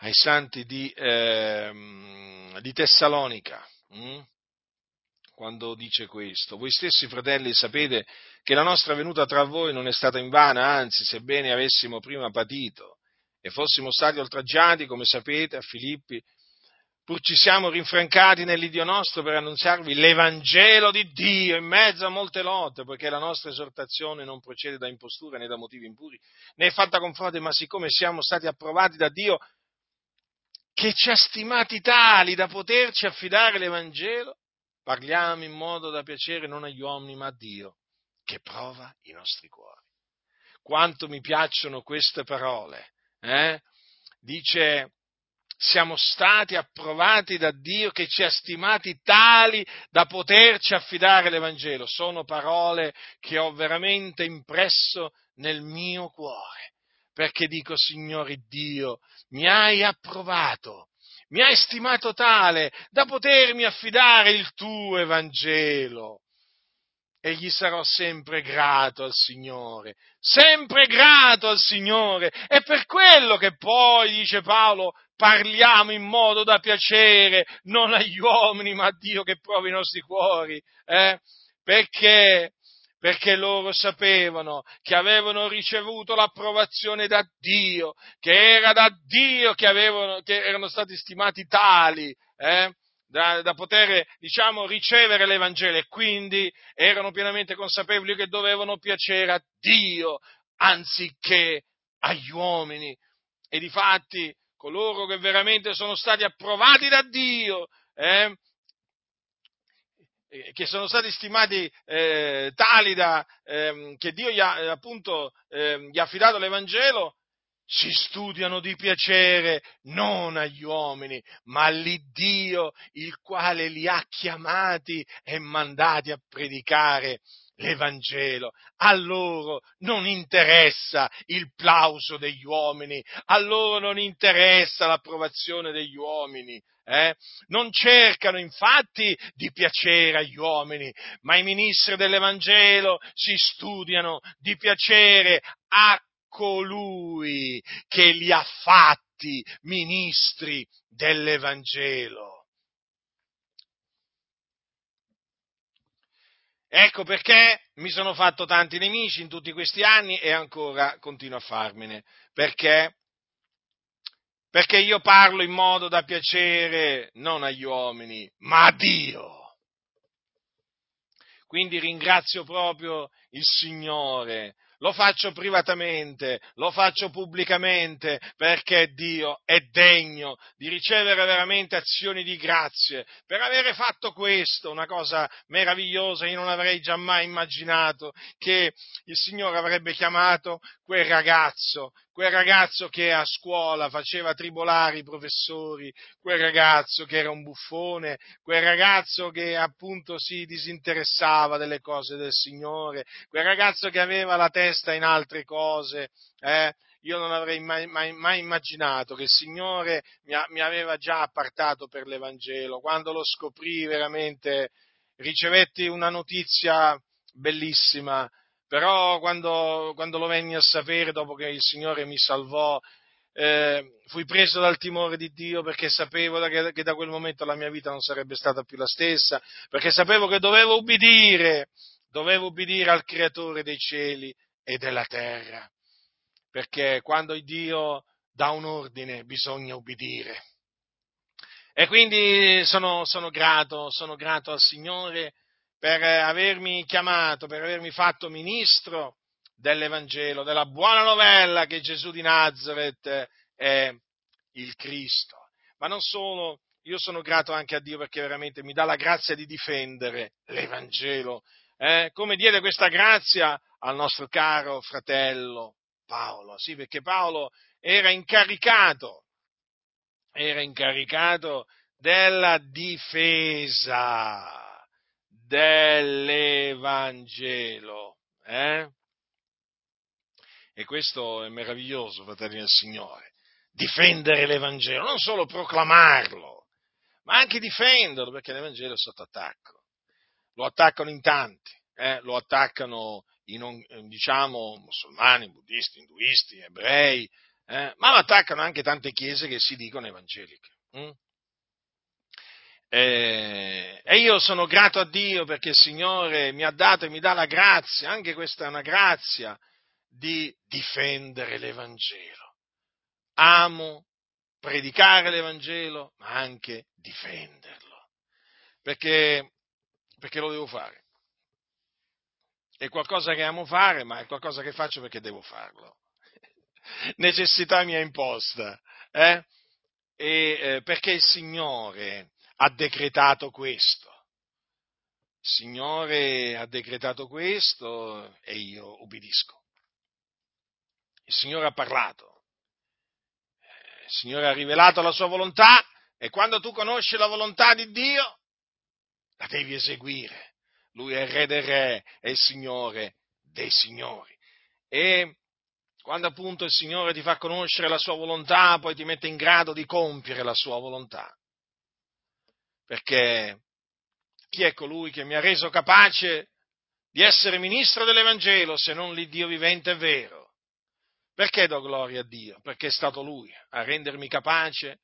ai santi di, eh, di Tessalonica, hm? Quando dice questo. Voi stessi, fratelli, sapete che la nostra venuta tra voi non è stata invana, anzi, sebbene avessimo prima patito e fossimo stati oltraggiati, come sapete, a Filippi, pur ci siamo rinfrancati nell'Idio nostro per annunziarvi l'Evangelo di Dio in mezzo a molte lotte, poiché la nostra esortazione non procede da impostura né da motivi impuri, né è fatta con frode, ma siccome siamo stati approvati da Dio, che ci ha stimati tali da poterci affidare l'Evangelo, parliamo in modo da piacere non agli uomini, ma a Dio, che prova i nostri cuori. Quanto mi piacciono queste parole, eh? Dice, siamo stati approvati da Dio che ci ha stimati tali da poterci affidare l'Evangelo. Sono parole che ho veramente impresso nel mio cuore, perché dico, Signore Dio, mi hai approvato, mi hai stimato tale da potermi affidare il tuo Evangelo. E gli sarò sempre grato al Signore, sempre grato al Signore. È per quello che poi, dice Paolo, parliamo in modo da piacere non agli uomini, ma a Dio che prova i nostri cuori, eh? perché, perché loro sapevano che avevano ricevuto l'approvazione da Dio, che era da Dio che, avevano, che erano stati stimati tali, eh? da, da, poter, diciamo, ricevere l'Evangelo e quindi erano pienamente consapevoli che dovevano piacere a Dio anziché agli uomini. E difatti coloro che veramente sono stati approvati da Dio, eh, che sono stati stimati eh, tali da, eh, che Dio gli ha, appunto, ehm, gli ha affidato l'Evangelo, si studiano di piacere non agli uomini, ma all'Iddio, il quale li ha chiamati e mandati a predicare l'Evangelo. A loro non interessa il plauso degli uomini, a loro non interessa l'approvazione degli uomini. Eh? Non cercano infatti di piacere agli uomini, ma i ministri dell'Evangelo si studiano di piacere a colui che li ha fatti ministri dell'Evangelo. Ecco perché mi sono fatto tanti nemici in tutti questi anni e ancora continuo a farmene. Perché? Perché io parlo in modo da piacere non agli uomini, ma a Dio. Quindi ringrazio proprio il Signore, lo faccio privatamente, lo faccio pubblicamente, perché Dio è degno di ricevere veramente azioni di grazie per avere fatto questo, una cosa meravigliosa. Io non avrei già mai immaginato che il Signore avrebbe chiamato quel ragazzo, quel ragazzo che a scuola faceva tribolare i professori, quel ragazzo che era un buffone, quel ragazzo che appunto si disinteressava delle cose del Signore, quel ragazzo che aveva la testa in altre cose, eh? io non avrei mai, mai, mai, immaginato che il Signore mi, mi, aveva già appartato per l'Evangelo. Quando lo scoprì veramente ricevetti una notizia bellissima, però quando, quando lo venni a sapere dopo che il Signore mi salvò, eh, fui preso dal timore di Dio perché sapevo che, che da quel momento la mia vita non sarebbe stata più la stessa, perché sapevo che dovevo ubbidire, dovevo ubbidire al Creatore dei cieli e della terra, perché quando Dio dà un ordine bisogna ubbidire. E quindi sono, sono, grato, sono grato al Signore per avermi chiamato, per avermi fatto ministro dell'Evangelo, della buona novella che Gesù di Nazareth è il Cristo. Ma non solo, io sono grato anche a Dio perché veramente mi dà la grazia di difendere l'Evangelo eh, come diede questa grazia al nostro caro fratello Paolo, sì, perché Paolo era incaricato, era incaricato della difesa dell'Evangelo. Eh? E questo è meraviglioso, fratelli del Signore. Difendere l'Evangelo, non solo proclamarlo, ma anche difenderlo, perché l'Evangelo è sotto attacco lo attaccano in tanti, eh? lo attaccano i diciamo, musulmani, buddisti, induisti, ebrei, eh? ma lo attaccano anche tante chiese che si dicono evangeliche. Hm? Eh, e io sono grato a Dio perché il Signore mi ha dato e mi dà la grazia, anche questa è una grazia, di difendere l'Evangelo. Amo predicare l'Evangelo, ma anche difenderlo. Perché perché lo devo fare. È qualcosa che amo fare, ma è qualcosa che faccio perché devo farlo. Necessità mia imposta. Eh? E, eh, perché il Signore ha decretato questo. Il Signore ha decretato questo e io ubbidisco. Il Signore ha parlato. Il Signore ha rivelato la sua volontà e quando tu conosci la volontà di Dio, la devi eseguire. Lui è il re dei re, è il Signore dei signori. E quando appunto il Signore ti fa conoscere la sua volontà, poi ti mette in grado di compiere la sua volontà. Perché chi è colui che mi ha reso capace di essere ministro dell'Evangelo se non l'Iddio vivente e vero? Perché do gloria a Dio? Perché è stato Lui a rendermi capace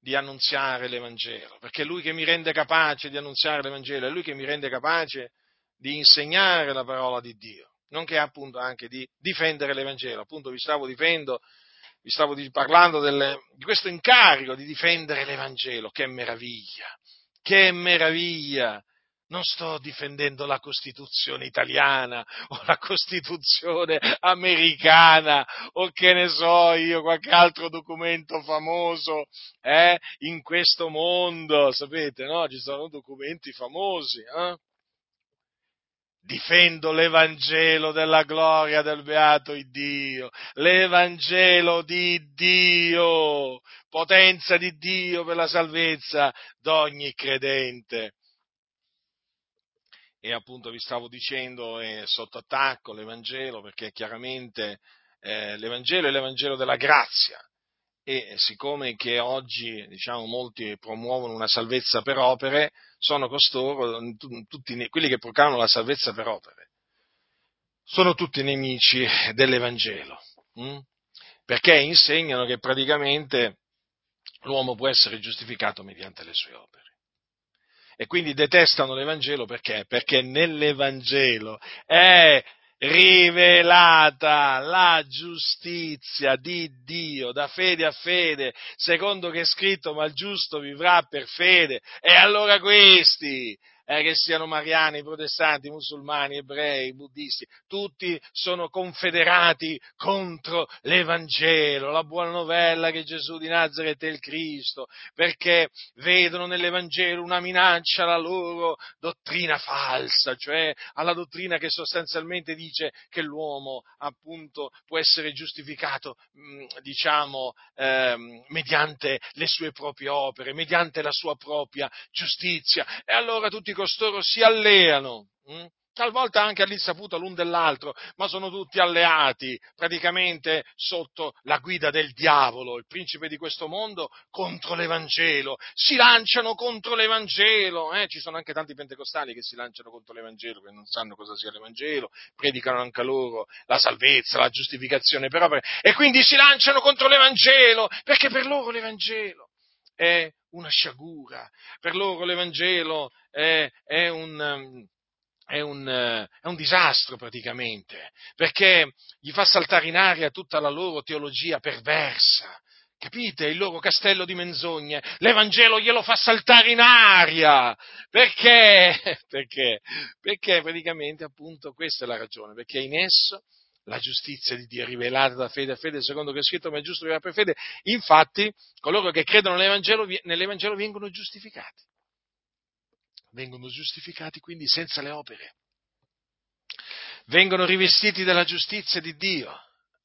di annunziare l'Evangelo, perché è Lui che mi rende capace di annunziare l'Evangelo, è Lui che mi rende capace di insegnare la parola di Dio, nonché appunto anche di difendere l'Evangelo. Appunto vi stavo, difendo, vi stavo parlando delle, di questo incarico di difendere l'Evangelo, che meraviglia, che meraviglia! non sto difendendo la Costituzione italiana o la Costituzione americana o che ne so io, qualche altro documento famoso eh, in questo mondo, sapete, no? Ci sono documenti famosi, eh? Difendo l'Evangelo della gloria del beato Dio, l'Evangelo di Dio, potenza di Dio per la salvezza d'ogni credente. E appunto vi stavo dicendo è sotto attacco l'Evangelo perché chiaramente eh, l'Evangelo è l'Evangelo della grazia e siccome che oggi diciamo, molti promuovono una salvezza per opere, sono costoro, tutti, quelli che proclamano la salvezza per opere, sono tutti nemici dell'Evangelo, hm? perché insegnano che praticamente l'uomo può essere giustificato mediante le sue opere e quindi detestano l'Evangelo perché? Perché nell'Evangelo è rivelata la giustizia di Dio da fede a fede, secondo che è scritto, ma il giusto vivrà per fede. E allora questi, eh, che siano mariani, protestanti, musulmani, ebrei, buddisti, tutti sono confederati contro l'Evangelo, la buona novella che Gesù di Nazareth è il Cristo, perché vedono nell'Evangelo una minaccia alla loro dottrina falsa, cioè alla dottrina che sostanzialmente dice che l'uomo appunto può essere giustificato, mm, diciamo, ehm, mediante le sue proprie opere, mediante la sua propria giustizia. E allora tutti costoro si alleano. Hm? talvolta anche all'insaputa l'un dell'altro, ma sono tutti alleati praticamente sotto la guida del diavolo, il principe di questo mondo, contro l'Evangelo. Si lanciano contro l'Evangelo, eh? ci sono anche tanti pentecostali che si lanciano contro l'Evangelo, che non sanno cosa sia l'Evangelo, predicano anche loro la salvezza, la giustificazione per e quindi si lanciano contro l'Evangelo, perché per loro l'Evangelo è una sciagura, per loro l'Evangelo è, è un è un, è un, disastro praticamente, perché gli fa saltare in aria tutta la loro teologia perversa. Capite? Il loro castello di menzogne. L'Evangelo glielo fa saltare in aria. Perché? Perché? Perché praticamente appunto questa è la ragione, perché in esso la giustizia di Dio è rivelata da fede a fede, secondo che è scritto, ma è giusto vivere per fede. Infatti, coloro che credono nell'Evangelo, nell'Evangelo vengono giustificati vengono giustificati quindi senza le opere, vengono rivestiti della giustizia di Dio,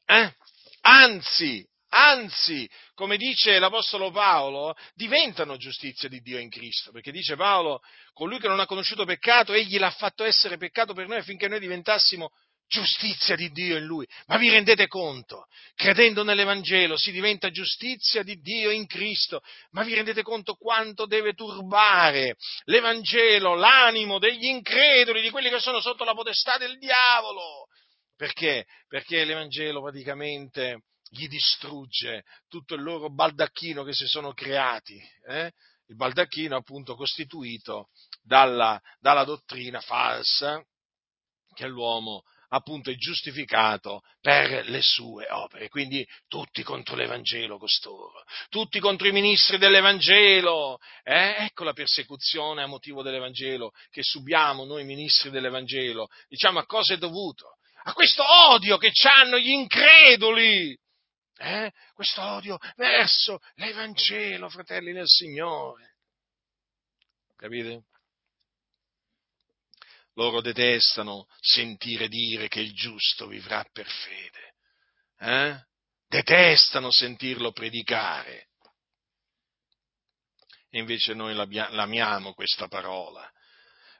eh? anzi, anzi, come dice l'Apostolo Paolo, diventano giustizia di Dio in Cristo, perché dice Paolo, colui che non ha conosciuto peccato, egli l'ha fatto essere peccato per noi affinché noi diventassimo giustizia di Dio in lui. Ma vi rendete conto? Credendo nell'Evangelo si diventa giustizia di Dio in Cristo. Ma vi rendete conto quanto deve turbare l'Evangelo, l'animo degli increduli, di quelli che sono sotto la potestà del diavolo? Perché? Perché l'Evangelo praticamente gli distrugge tutto il loro baldacchino che si sono creati. Eh? Il baldacchino appunto costituito dalla, dalla dottrina falsa che l'uomo appunto è giustificato per le sue opere. Quindi tutti contro l'Evangelo costoro, tutti contro i ministri dell'Evangelo. Eh? Ecco la persecuzione a motivo dell'Evangelo che subiamo noi ministri dell'Evangelo. Diciamo a cosa è dovuto? A questo odio che hanno gli increduli. Eh? Questo odio verso l'Evangelo, fratelli nel Signore. Capite? Loro detestano sentire dire che il giusto vivrà per fede. Eh? Detestano sentirlo predicare. E invece noi l'amiamo questa parola,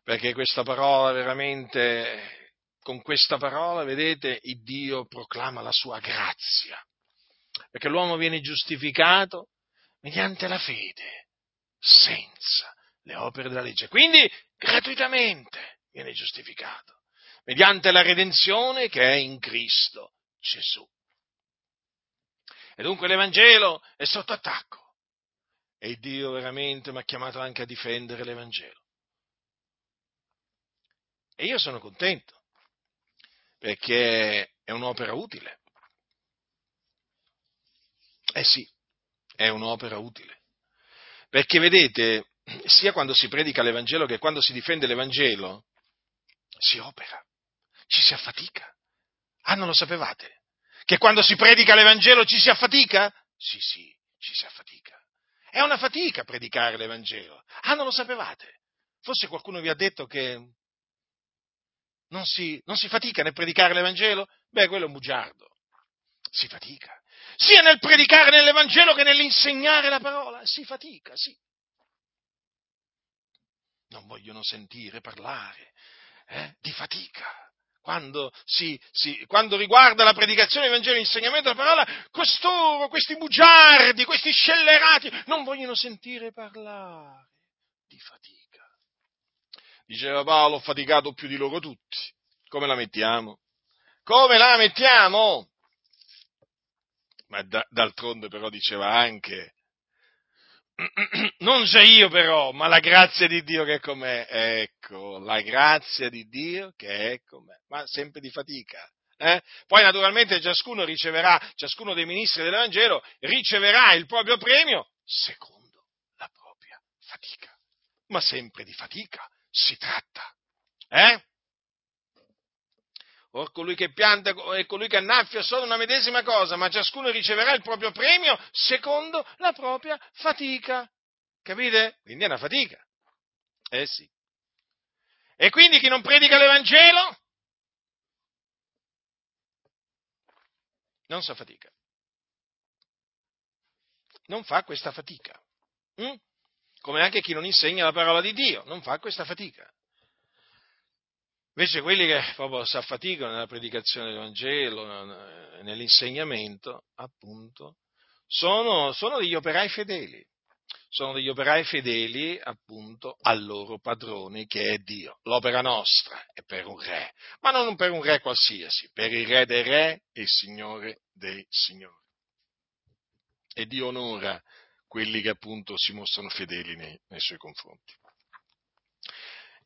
perché questa parola veramente, con questa parola, vedete, il Dio proclama la sua grazia, perché l'uomo viene giustificato mediante la fede, senza le opere della legge, quindi gratuitamente viene giustificato, mediante la redenzione che è in Cristo Gesù. E dunque l'Evangelo è sotto attacco e Dio veramente mi ha chiamato anche a difendere l'Evangelo. E io sono contento perché è un'opera utile. Eh sì, è un'opera utile. Perché vedete, sia quando si predica l'Evangelo che quando si difende l'Evangelo, si opera, ci si affatica. Ah, non lo sapevate? Che quando si predica l'Evangelo ci si affatica? Sì, sì, ci si affatica. È una fatica predicare l'Evangelo. Ah, non lo sapevate? Forse qualcuno vi ha detto che non si, non si fatica nel predicare l'Evangelo? Beh, quello è un bugiardo. Si fatica. Sia nel predicare nell'Evangelo che nell'insegnare la parola. Si fatica, sì. Non vogliono sentire parlare eh, di fatica. Quando, si, si, quando, riguarda la predicazione del Vangelo e l'insegnamento della parola, costoro, questi bugiardi, questi scellerati, non vogliono sentire parlare di fatica. Diceva Paolo, ho faticato più di loro tutti. Come la mettiamo? Come la mettiamo? Ma da, d'altronde però diceva anche, non c'è io però, ma la grazia di Dio che è con me. Ecco, la grazia di Dio che è con me, ma sempre di fatica. Eh? Poi naturalmente ciascuno riceverà, ciascuno dei ministri dell'Evangelo riceverà il proprio premio secondo la propria fatica, ma sempre di fatica, si tratta. Eh? Or colui che pianta e colui che annaffia sono una medesima cosa, ma ciascuno riceverà il proprio premio secondo la propria fatica. Capite? Quindi è una fatica. Eh sì. E quindi chi non predica l'Evangelo non sa fatica. Non fa questa fatica. Mm? Come anche chi non insegna la parola di Dio non fa questa fatica. Invece quelli che proprio si affaticano nella predicazione del Vangelo, nell'insegnamento, appunto, sono, sono degli operai fedeli. Sono degli operai fedeli, appunto, al loro padrone che è Dio. L'opera nostra è per un re, ma non per un re qualsiasi, per il re dei re e il signore dei signori. E Dio onora quelli che appunto si mostrano fedeli nei, nei suoi confronti.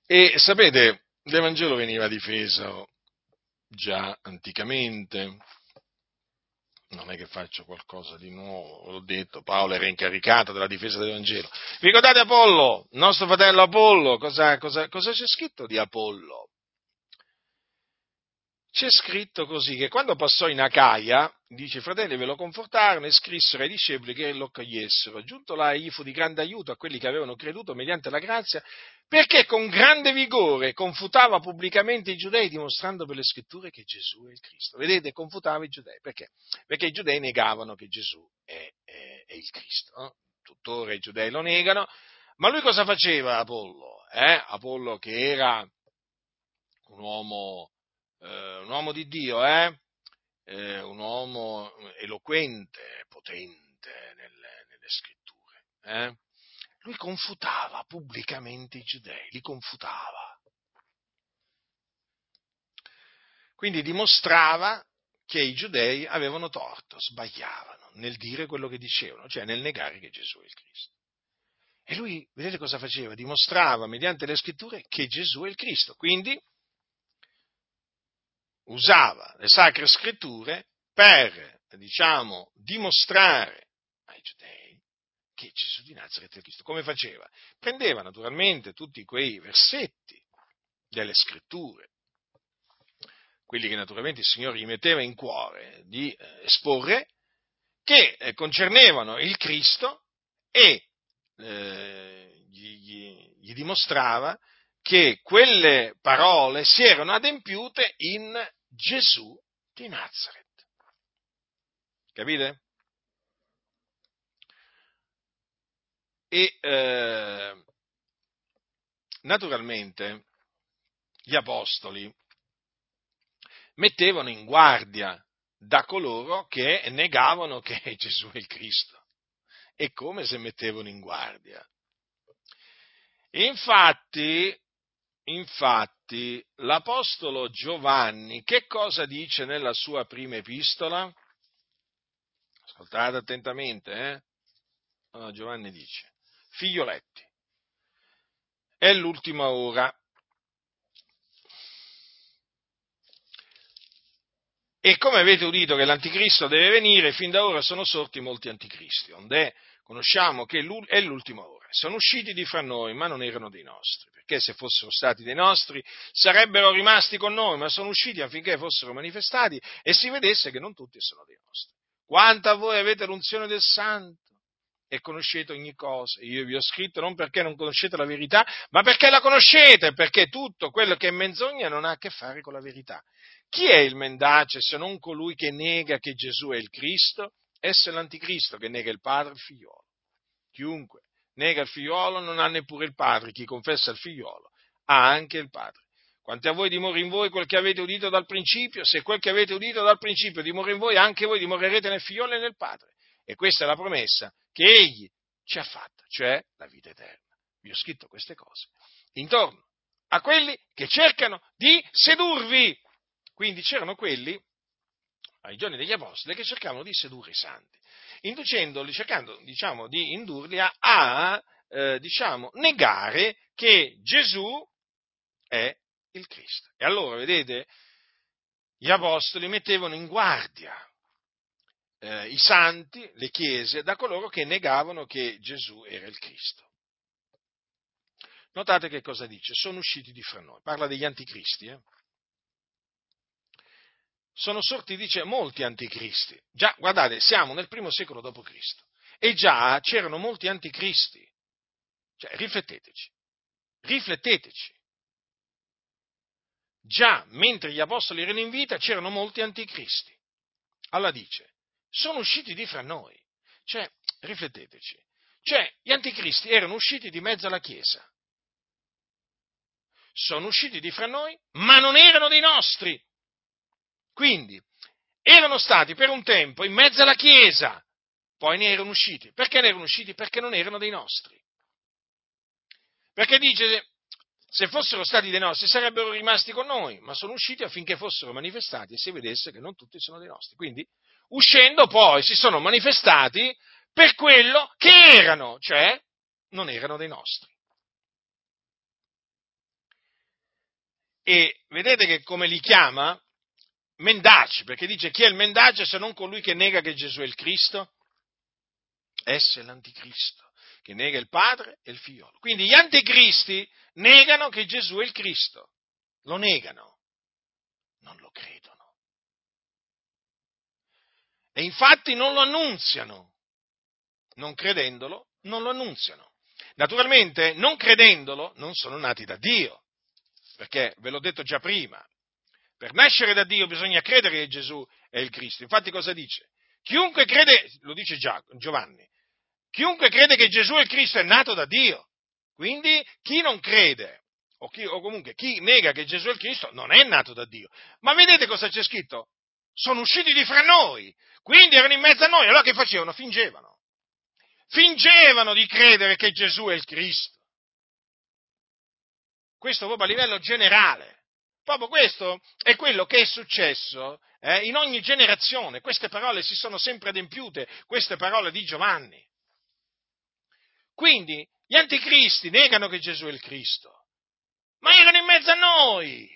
E sapete, l'Evangelo veniva difeso già anticamente, non è che faccio qualcosa di nuovo, l'ho detto, Paolo era incaricato della difesa dell'Evangelo. Vi ricordate Apollo, nostro fratello Apollo? Cosa, cosa, cosa c'è scritto di Apollo? C'è scritto così che quando passò in Acaia, dice i fratelli ve lo confortarono e scrissero ai discepoli che lo accogliessero. Giunto là egli fu di grande aiuto a quelli che avevano creduto mediante la grazia, perché con grande vigore confutava pubblicamente i giudei, dimostrando per le scritture che Gesù è il Cristo. Vedete, confutava i giudei, perché? Perché i giudei negavano che Gesù è, è, è il Cristo. No? Tuttora i giudei lo negano, ma lui cosa faceva Apollo? Eh? Apollo che era un uomo eh, un uomo di Dio, eh? Eh, un uomo eloquente, potente nelle, nelle scritture. Eh? Lui confutava pubblicamente i giudei, li confutava. Quindi dimostrava che i giudei avevano torto, sbagliavano nel dire quello che dicevano, cioè nel negare che Gesù è il Cristo. E lui, vedete cosa faceva? Dimostrava mediante le scritture che Gesù è il Cristo. Quindi usava le sacre scritture per, diciamo, dimostrare ai giudei che Gesù di Nazareth è Cristo. Come faceva? Prendeva naturalmente tutti quei versetti delle scritture, quelli che naturalmente il Signore gli metteva in cuore di eh, esporre, che eh, concernevano il Cristo e eh, gli, gli, gli dimostrava che quelle parole si erano adempiute in Gesù di Nazareth. Capite? E eh, naturalmente gli apostoli mettevano in guardia da coloro che negavano che Gesù è il Cristo. E come se mettevano in guardia? Infatti, Infatti, l'Apostolo Giovanni che cosa dice nella sua prima epistola? Ascoltate attentamente, eh? Allora, Giovanni dice, figlioletti, è l'ultima ora. E come avete udito che l'anticristo deve venire, fin da ora sono sorti molti anticristi, onde conosciamo che è l'ultima ora. Sono usciti di fra noi, ma non erano dei nostri perché se fossero stati dei nostri sarebbero rimasti con noi, ma sono usciti affinché fossero manifestati e si vedesse che non tutti sono dei nostri. Quanto a voi avete l'unzione del Santo e conoscete ogni cosa. Io vi ho scritto non perché non conoscete la verità, ma perché la conoscete, perché tutto quello che è menzogna non ha a che fare con la verità. Chi è il mendace se non colui che nega che Gesù è il Cristo? Esso è l'anticristo che nega il Padre e il Figliolo. Chiunque nega il figliolo non ha neppure il padre, chi confessa il figliolo ha anche il padre. Quanto a voi dimora in voi quel che avete udito dal principio, se quel che avete udito dal principio dimora in voi, anche voi dimorerete nel figliolo e nel padre. E questa è la promessa che egli ci ha fatta, cioè la vita eterna. Vi ho scritto queste cose intorno a quelli che cercano di sedurvi. Quindi c'erano quelli, ai giorni degli apostoli, che cercavano di sedurre i santi inducendoli, cercando diciamo, di indurli a, eh, diciamo, negare che Gesù è il Cristo. E allora, vedete, gli apostoli mettevano in guardia eh, i santi, le chiese, da coloro che negavano che Gesù era il Cristo. notate che cosa dice? Sono usciti di fra noi. Parla degli anticristi. Eh? Sono sorti, dice, molti anticristi. Già, guardate, siamo nel primo secolo d.C. e già c'erano molti anticristi. Cioè, rifletteteci, rifletteteci. Già, mentre gli apostoli erano in vita, c'erano molti anticristi. Allora dice, sono usciti di fra noi. Cioè, rifletteteci. Cioè, gli anticristi erano usciti di mezzo alla Chiesa. Sono usciti di fra noi, ma non erano dei nostri. Quindi, erano stati per un tempo in mezzo alla Chiesa, poi ne erano usciti. Perché ne erano usciti? Perché non erano dei nostri. Perché dice, se fossero stati dei nostri sarebbero rimasti con noi, ma sono usciti affinché fossero manifestati e si vedesse che non tutti sono dei nostri. Quindi, uscendo poi si sono manifestati per quello che erano, cioè non erano dei nostri. E vedete che come li chiama? Mendaci, perché dice chi è il mendace se non colui che nega che Gesù è il Cristo? Esso è l'anticristo, che nega il padre e il figliolo. Quindi gli anticristi negano che Gesù è il Cristo, lo negano, non lo credono. E infatti non lo annunziano, non credendolo, non lo annunziano. Naturalmente, non credendolo, non sono nati da Dio, perché ve l'ho detto già prima, per nascere da Dio bisogna credere che Gesù è il Cristo. Infatti cosa dice? Chiunque crede, lo dice Giovanni, chiunque crede che Gesù è il Cristo è nato da Dio. Quindi chi non crede, o, chi, o comunque chi nega che Gesù è il Cristo, non è nato da Dio. Ma vedete cosa c'è scritto? Sono usciti di fra noi, quindi erano in mezzo a noi. Allora che facevano? Fingevano. Fingevano di credere che Gesù è il Cristo. Questo proprio a livello generale. Proprio questo è quello che è successo eh, in ogni generazione. Queste parole si sono sempre adempiute, queste parole di Giovanni. Quindi gli anticristi negano che Gesù è il Cristo, ma erano in mezzo a noi,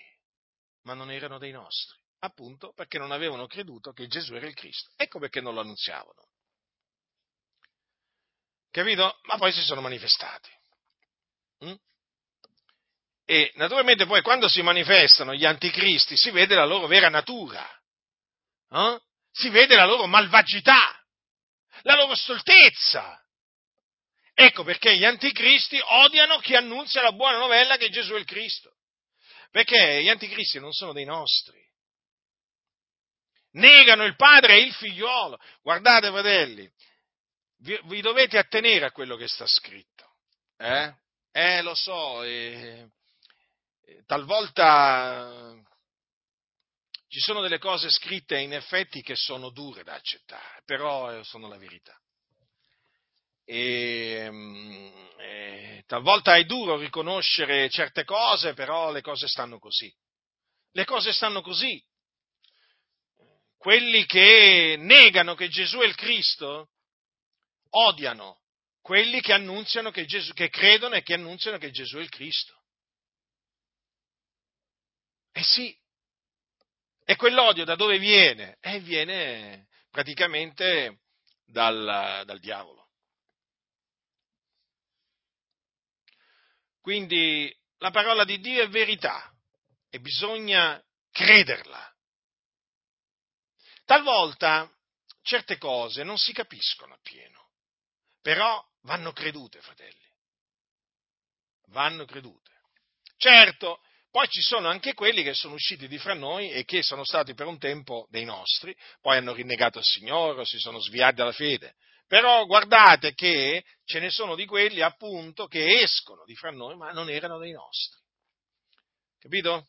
ma non erano dei nostri, appunto perché non avevano creduto che Gesù era il Cristo. Ecco perché non lo annunziavano. Capito? Ma poi si sono manifestati. Mm? E naturalmente poi quando si manifestano gli anticristi si vede la loro vera natura, eh? si vede la loro malvagità, la loro stoltezza. Ecco perché gli anticristi odiano chi annunzia la buona novella che Gesù è il Cristo. Perché gli anticristi non sono dei nostri. Negano il padre e il figliolo. Guardate, fratelli, vi, vi, dovete attenere a quello che sta scritto. Eh, eh lo so, eh, talvolta ci sono delle cose scritte in effetti che sono dure da accettare, però sono la verità. E, eh, talvolta è duro riconoscere certe cose, però le cose stanno così. Le cose stanno così. Quelli che negano che Gesù è il Cristo odiano quelli che che, Gesù, che credono e che annunziano che Gesù è il Cristo. Eh sì. E quell'odio da dove viene? Eh, viene praticamente dal, dal diavolo. Quindi la parola di Dio è verità e bisogna crederla. Talvolta certe cose non si capiscono appieno però vanno credute, fratelli. Vanno credute. Certo, poi ci sono anche quelli che sono usciti di fra noi e che sono stati per un tempo dei nostri, poi hanno rinnegato il Signore, si sono sviati dalla fede. Però guardate che ce ne sono di quelli appunto che escono di fra noi, ma non erano dei nostri. Capito?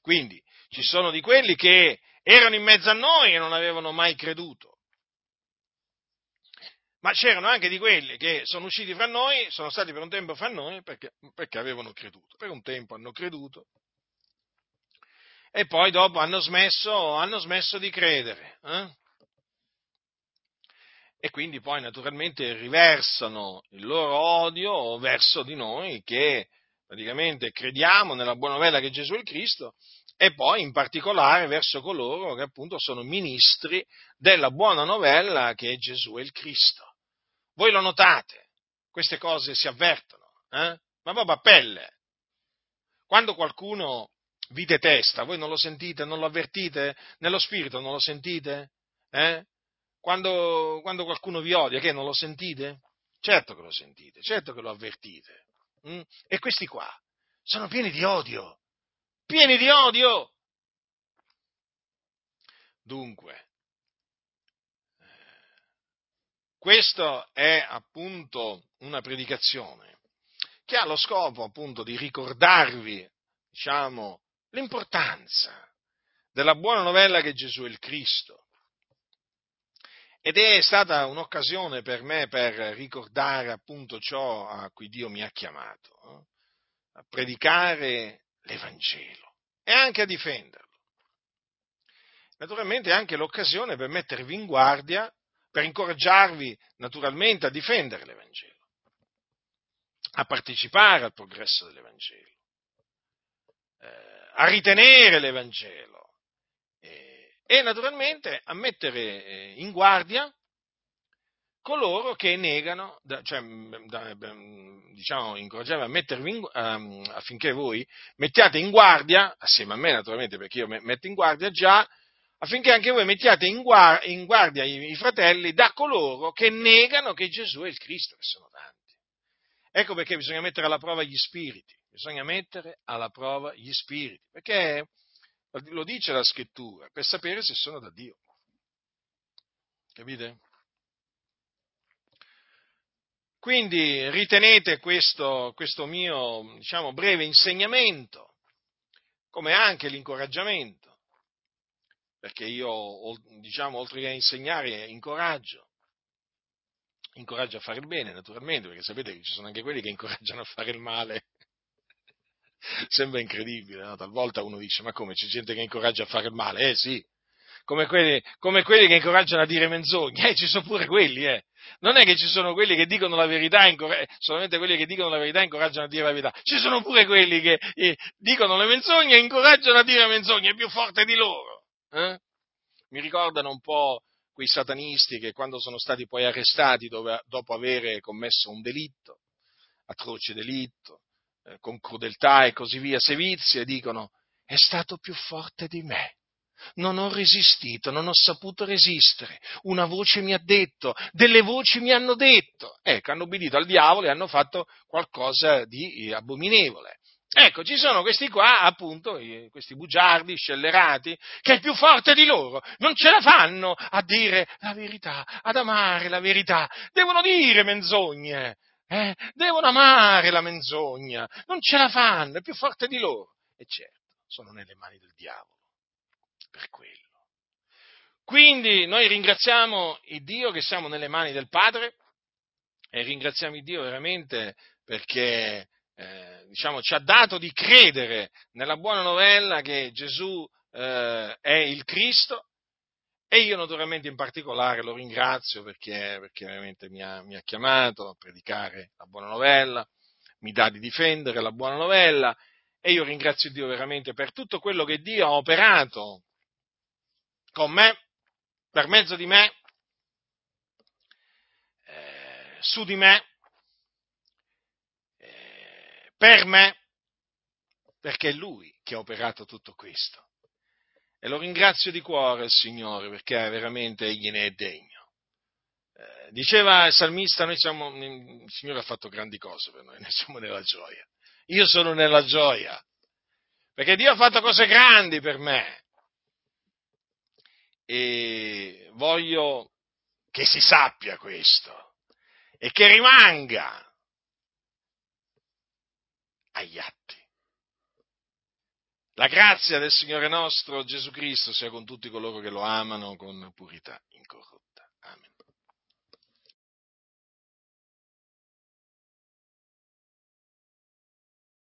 Quindi ci sono di quelli che erano in mezzo a noi e non avevano mai creduto ma c'erano anche di quelli che sono usciti fra noi, sono stati per un tempo fra noi perché, perché avevano creduto, per un tempo hanno creduto e poi dopo hanno smesso, hanno smesso di credere. Eh? E quindi poi naturalmente riversano il loro odio verso di noi che praticamente crediamo nella buona novella che Gesù è il Cristo e poi in particolare verso coloro che appunto sono ministri della buona novella che Gesù è il Cristo. Voi lo notate, queste cose si avvertono, eh? ma proprio a pelle. Quando qualcuno vi detesta, voi non lo sentite, non lo avvertite? Nello spirito non lo sentite? Eh? Quando, quando, qualcuno vi odia, che non lo sentite? Certo che lo sentite, certo che lo avvertite. Mm? E questi qua sono pieni di odio, pieni di odio. Dunque, questa è appunto una predicazione che ha lo scopo appunto di ricordarvi, diciamo, l'importanza della buona novella che Gesù è il Cristo. Ed è stata un'occasione per me per ricordare appunto ciò a cui Dio mi ha chiamato, eh? a predicare l'Evangelo e anche a difenderlo. Naturalmente è anche l'occasione per mettervi in guardia, per incoraggiarvi naturalmente a difendere l'Evangelo, a partecipare al progresso dell'Evangelo, eh, a ritenere l'Evangelo eh, e naturalmente a mettere eh, in guardia coloro che negano, cioè, diciamo, incoraggiamo a mettervi in, um, affinché voi mettiate in guardia, assieme a me naturalmente, perché io metto in guardia già, affinché anche voi mettiate in guardia, in guardia i, i, fratelli da coloro che negano che Gesù è il Cristo, che sono tanti. Ecco perché bisogna mettere alla prova gli spiriti, bisogna mettere alla prova gli spiriti, perché lo dice la scrittura, per sapere se sono da Dio. Capite? Quindi ritenete questo, questo mio diciamo, breve insegnamento come anche l'incoraggiamento, perché io, diciamo, oltre che a insegnare, incoraggio. Incoraggio a fare il bene, naturalmente, perché sapete che ci sono anche quelli che incoraggiano a fare il male. Sembra incredibile, no? talvolta uno dice, ma come, c'è gente che incoraggia a fare il male? Eh sì, come quelli, come quelli che incoraggiano a dire menzogne, eh, ci sono pure quelli, eh. Non è che ci sono quelli che dicono la verità, solamente quelli che dicono la verità incoraggiano a dire la verità. Ci sono pure quelli che eh, dicono le menzogne e incoraggiano a dire menzogne, è più forte di loro. Eh? Mi ricordano un po' quei satanisti che quando sono stati poi arrestati dove, dopo aver commesso un delitto, atroce delitto, eh, con crudeltà e così via, sevizie, dicono è stato più forte di me non ho resistito, non ho saputo resistere. Una voce mi ha detto, delle voci mi hanno detto. Ecco, hanno obbedito al diavolo e hanno fatto qualcosa di abominevole. Ecco, ci sono questi qua, appunto, questi bugiardi, scellerati, che è più forte di loro, non ce la fanno a dire la verità, ad amare la verità, devono dire menzogne, eh? devono amare la menzogna, non ce la fanno, è più forte di loro. E certo, sono nelle mani del diavolo per quello. Quindi noi ringraziamo il Dio che siamo nelle mani del Padre e ringraziamo il Dio veramente perché eh, diciamo, ci ha dato di credere nella buona novella che Gesù eh, è il Cristo. E io naturalmente in particolare lo ringrazio perché, perché veramente mi ha, mi ha chiamato a predicare la buona novella, mi dà di difendere la buona novella. E io ringrazio Dio veramente per tutto quello che Dio ha operato con me, per mezzo di me, eh, su di me, per me, perché è Lui che ha operato tutto questo. E lo ringrazio di cuore il Signore perché veramente Egli ne è degno. Eh, diceva il salmista, noi siamo, il Signore ha fatto grandi cose per noi, noi siamo nella gioia. Io sono nella gioia, perché Dio ha fatto cose grandi per me e voglio che si sappia questo e che rimanga agli atti. La grazia del Signore nostro Gesù Cristo sia con tutti coloro che lo amano con purità incorrotta. Amen.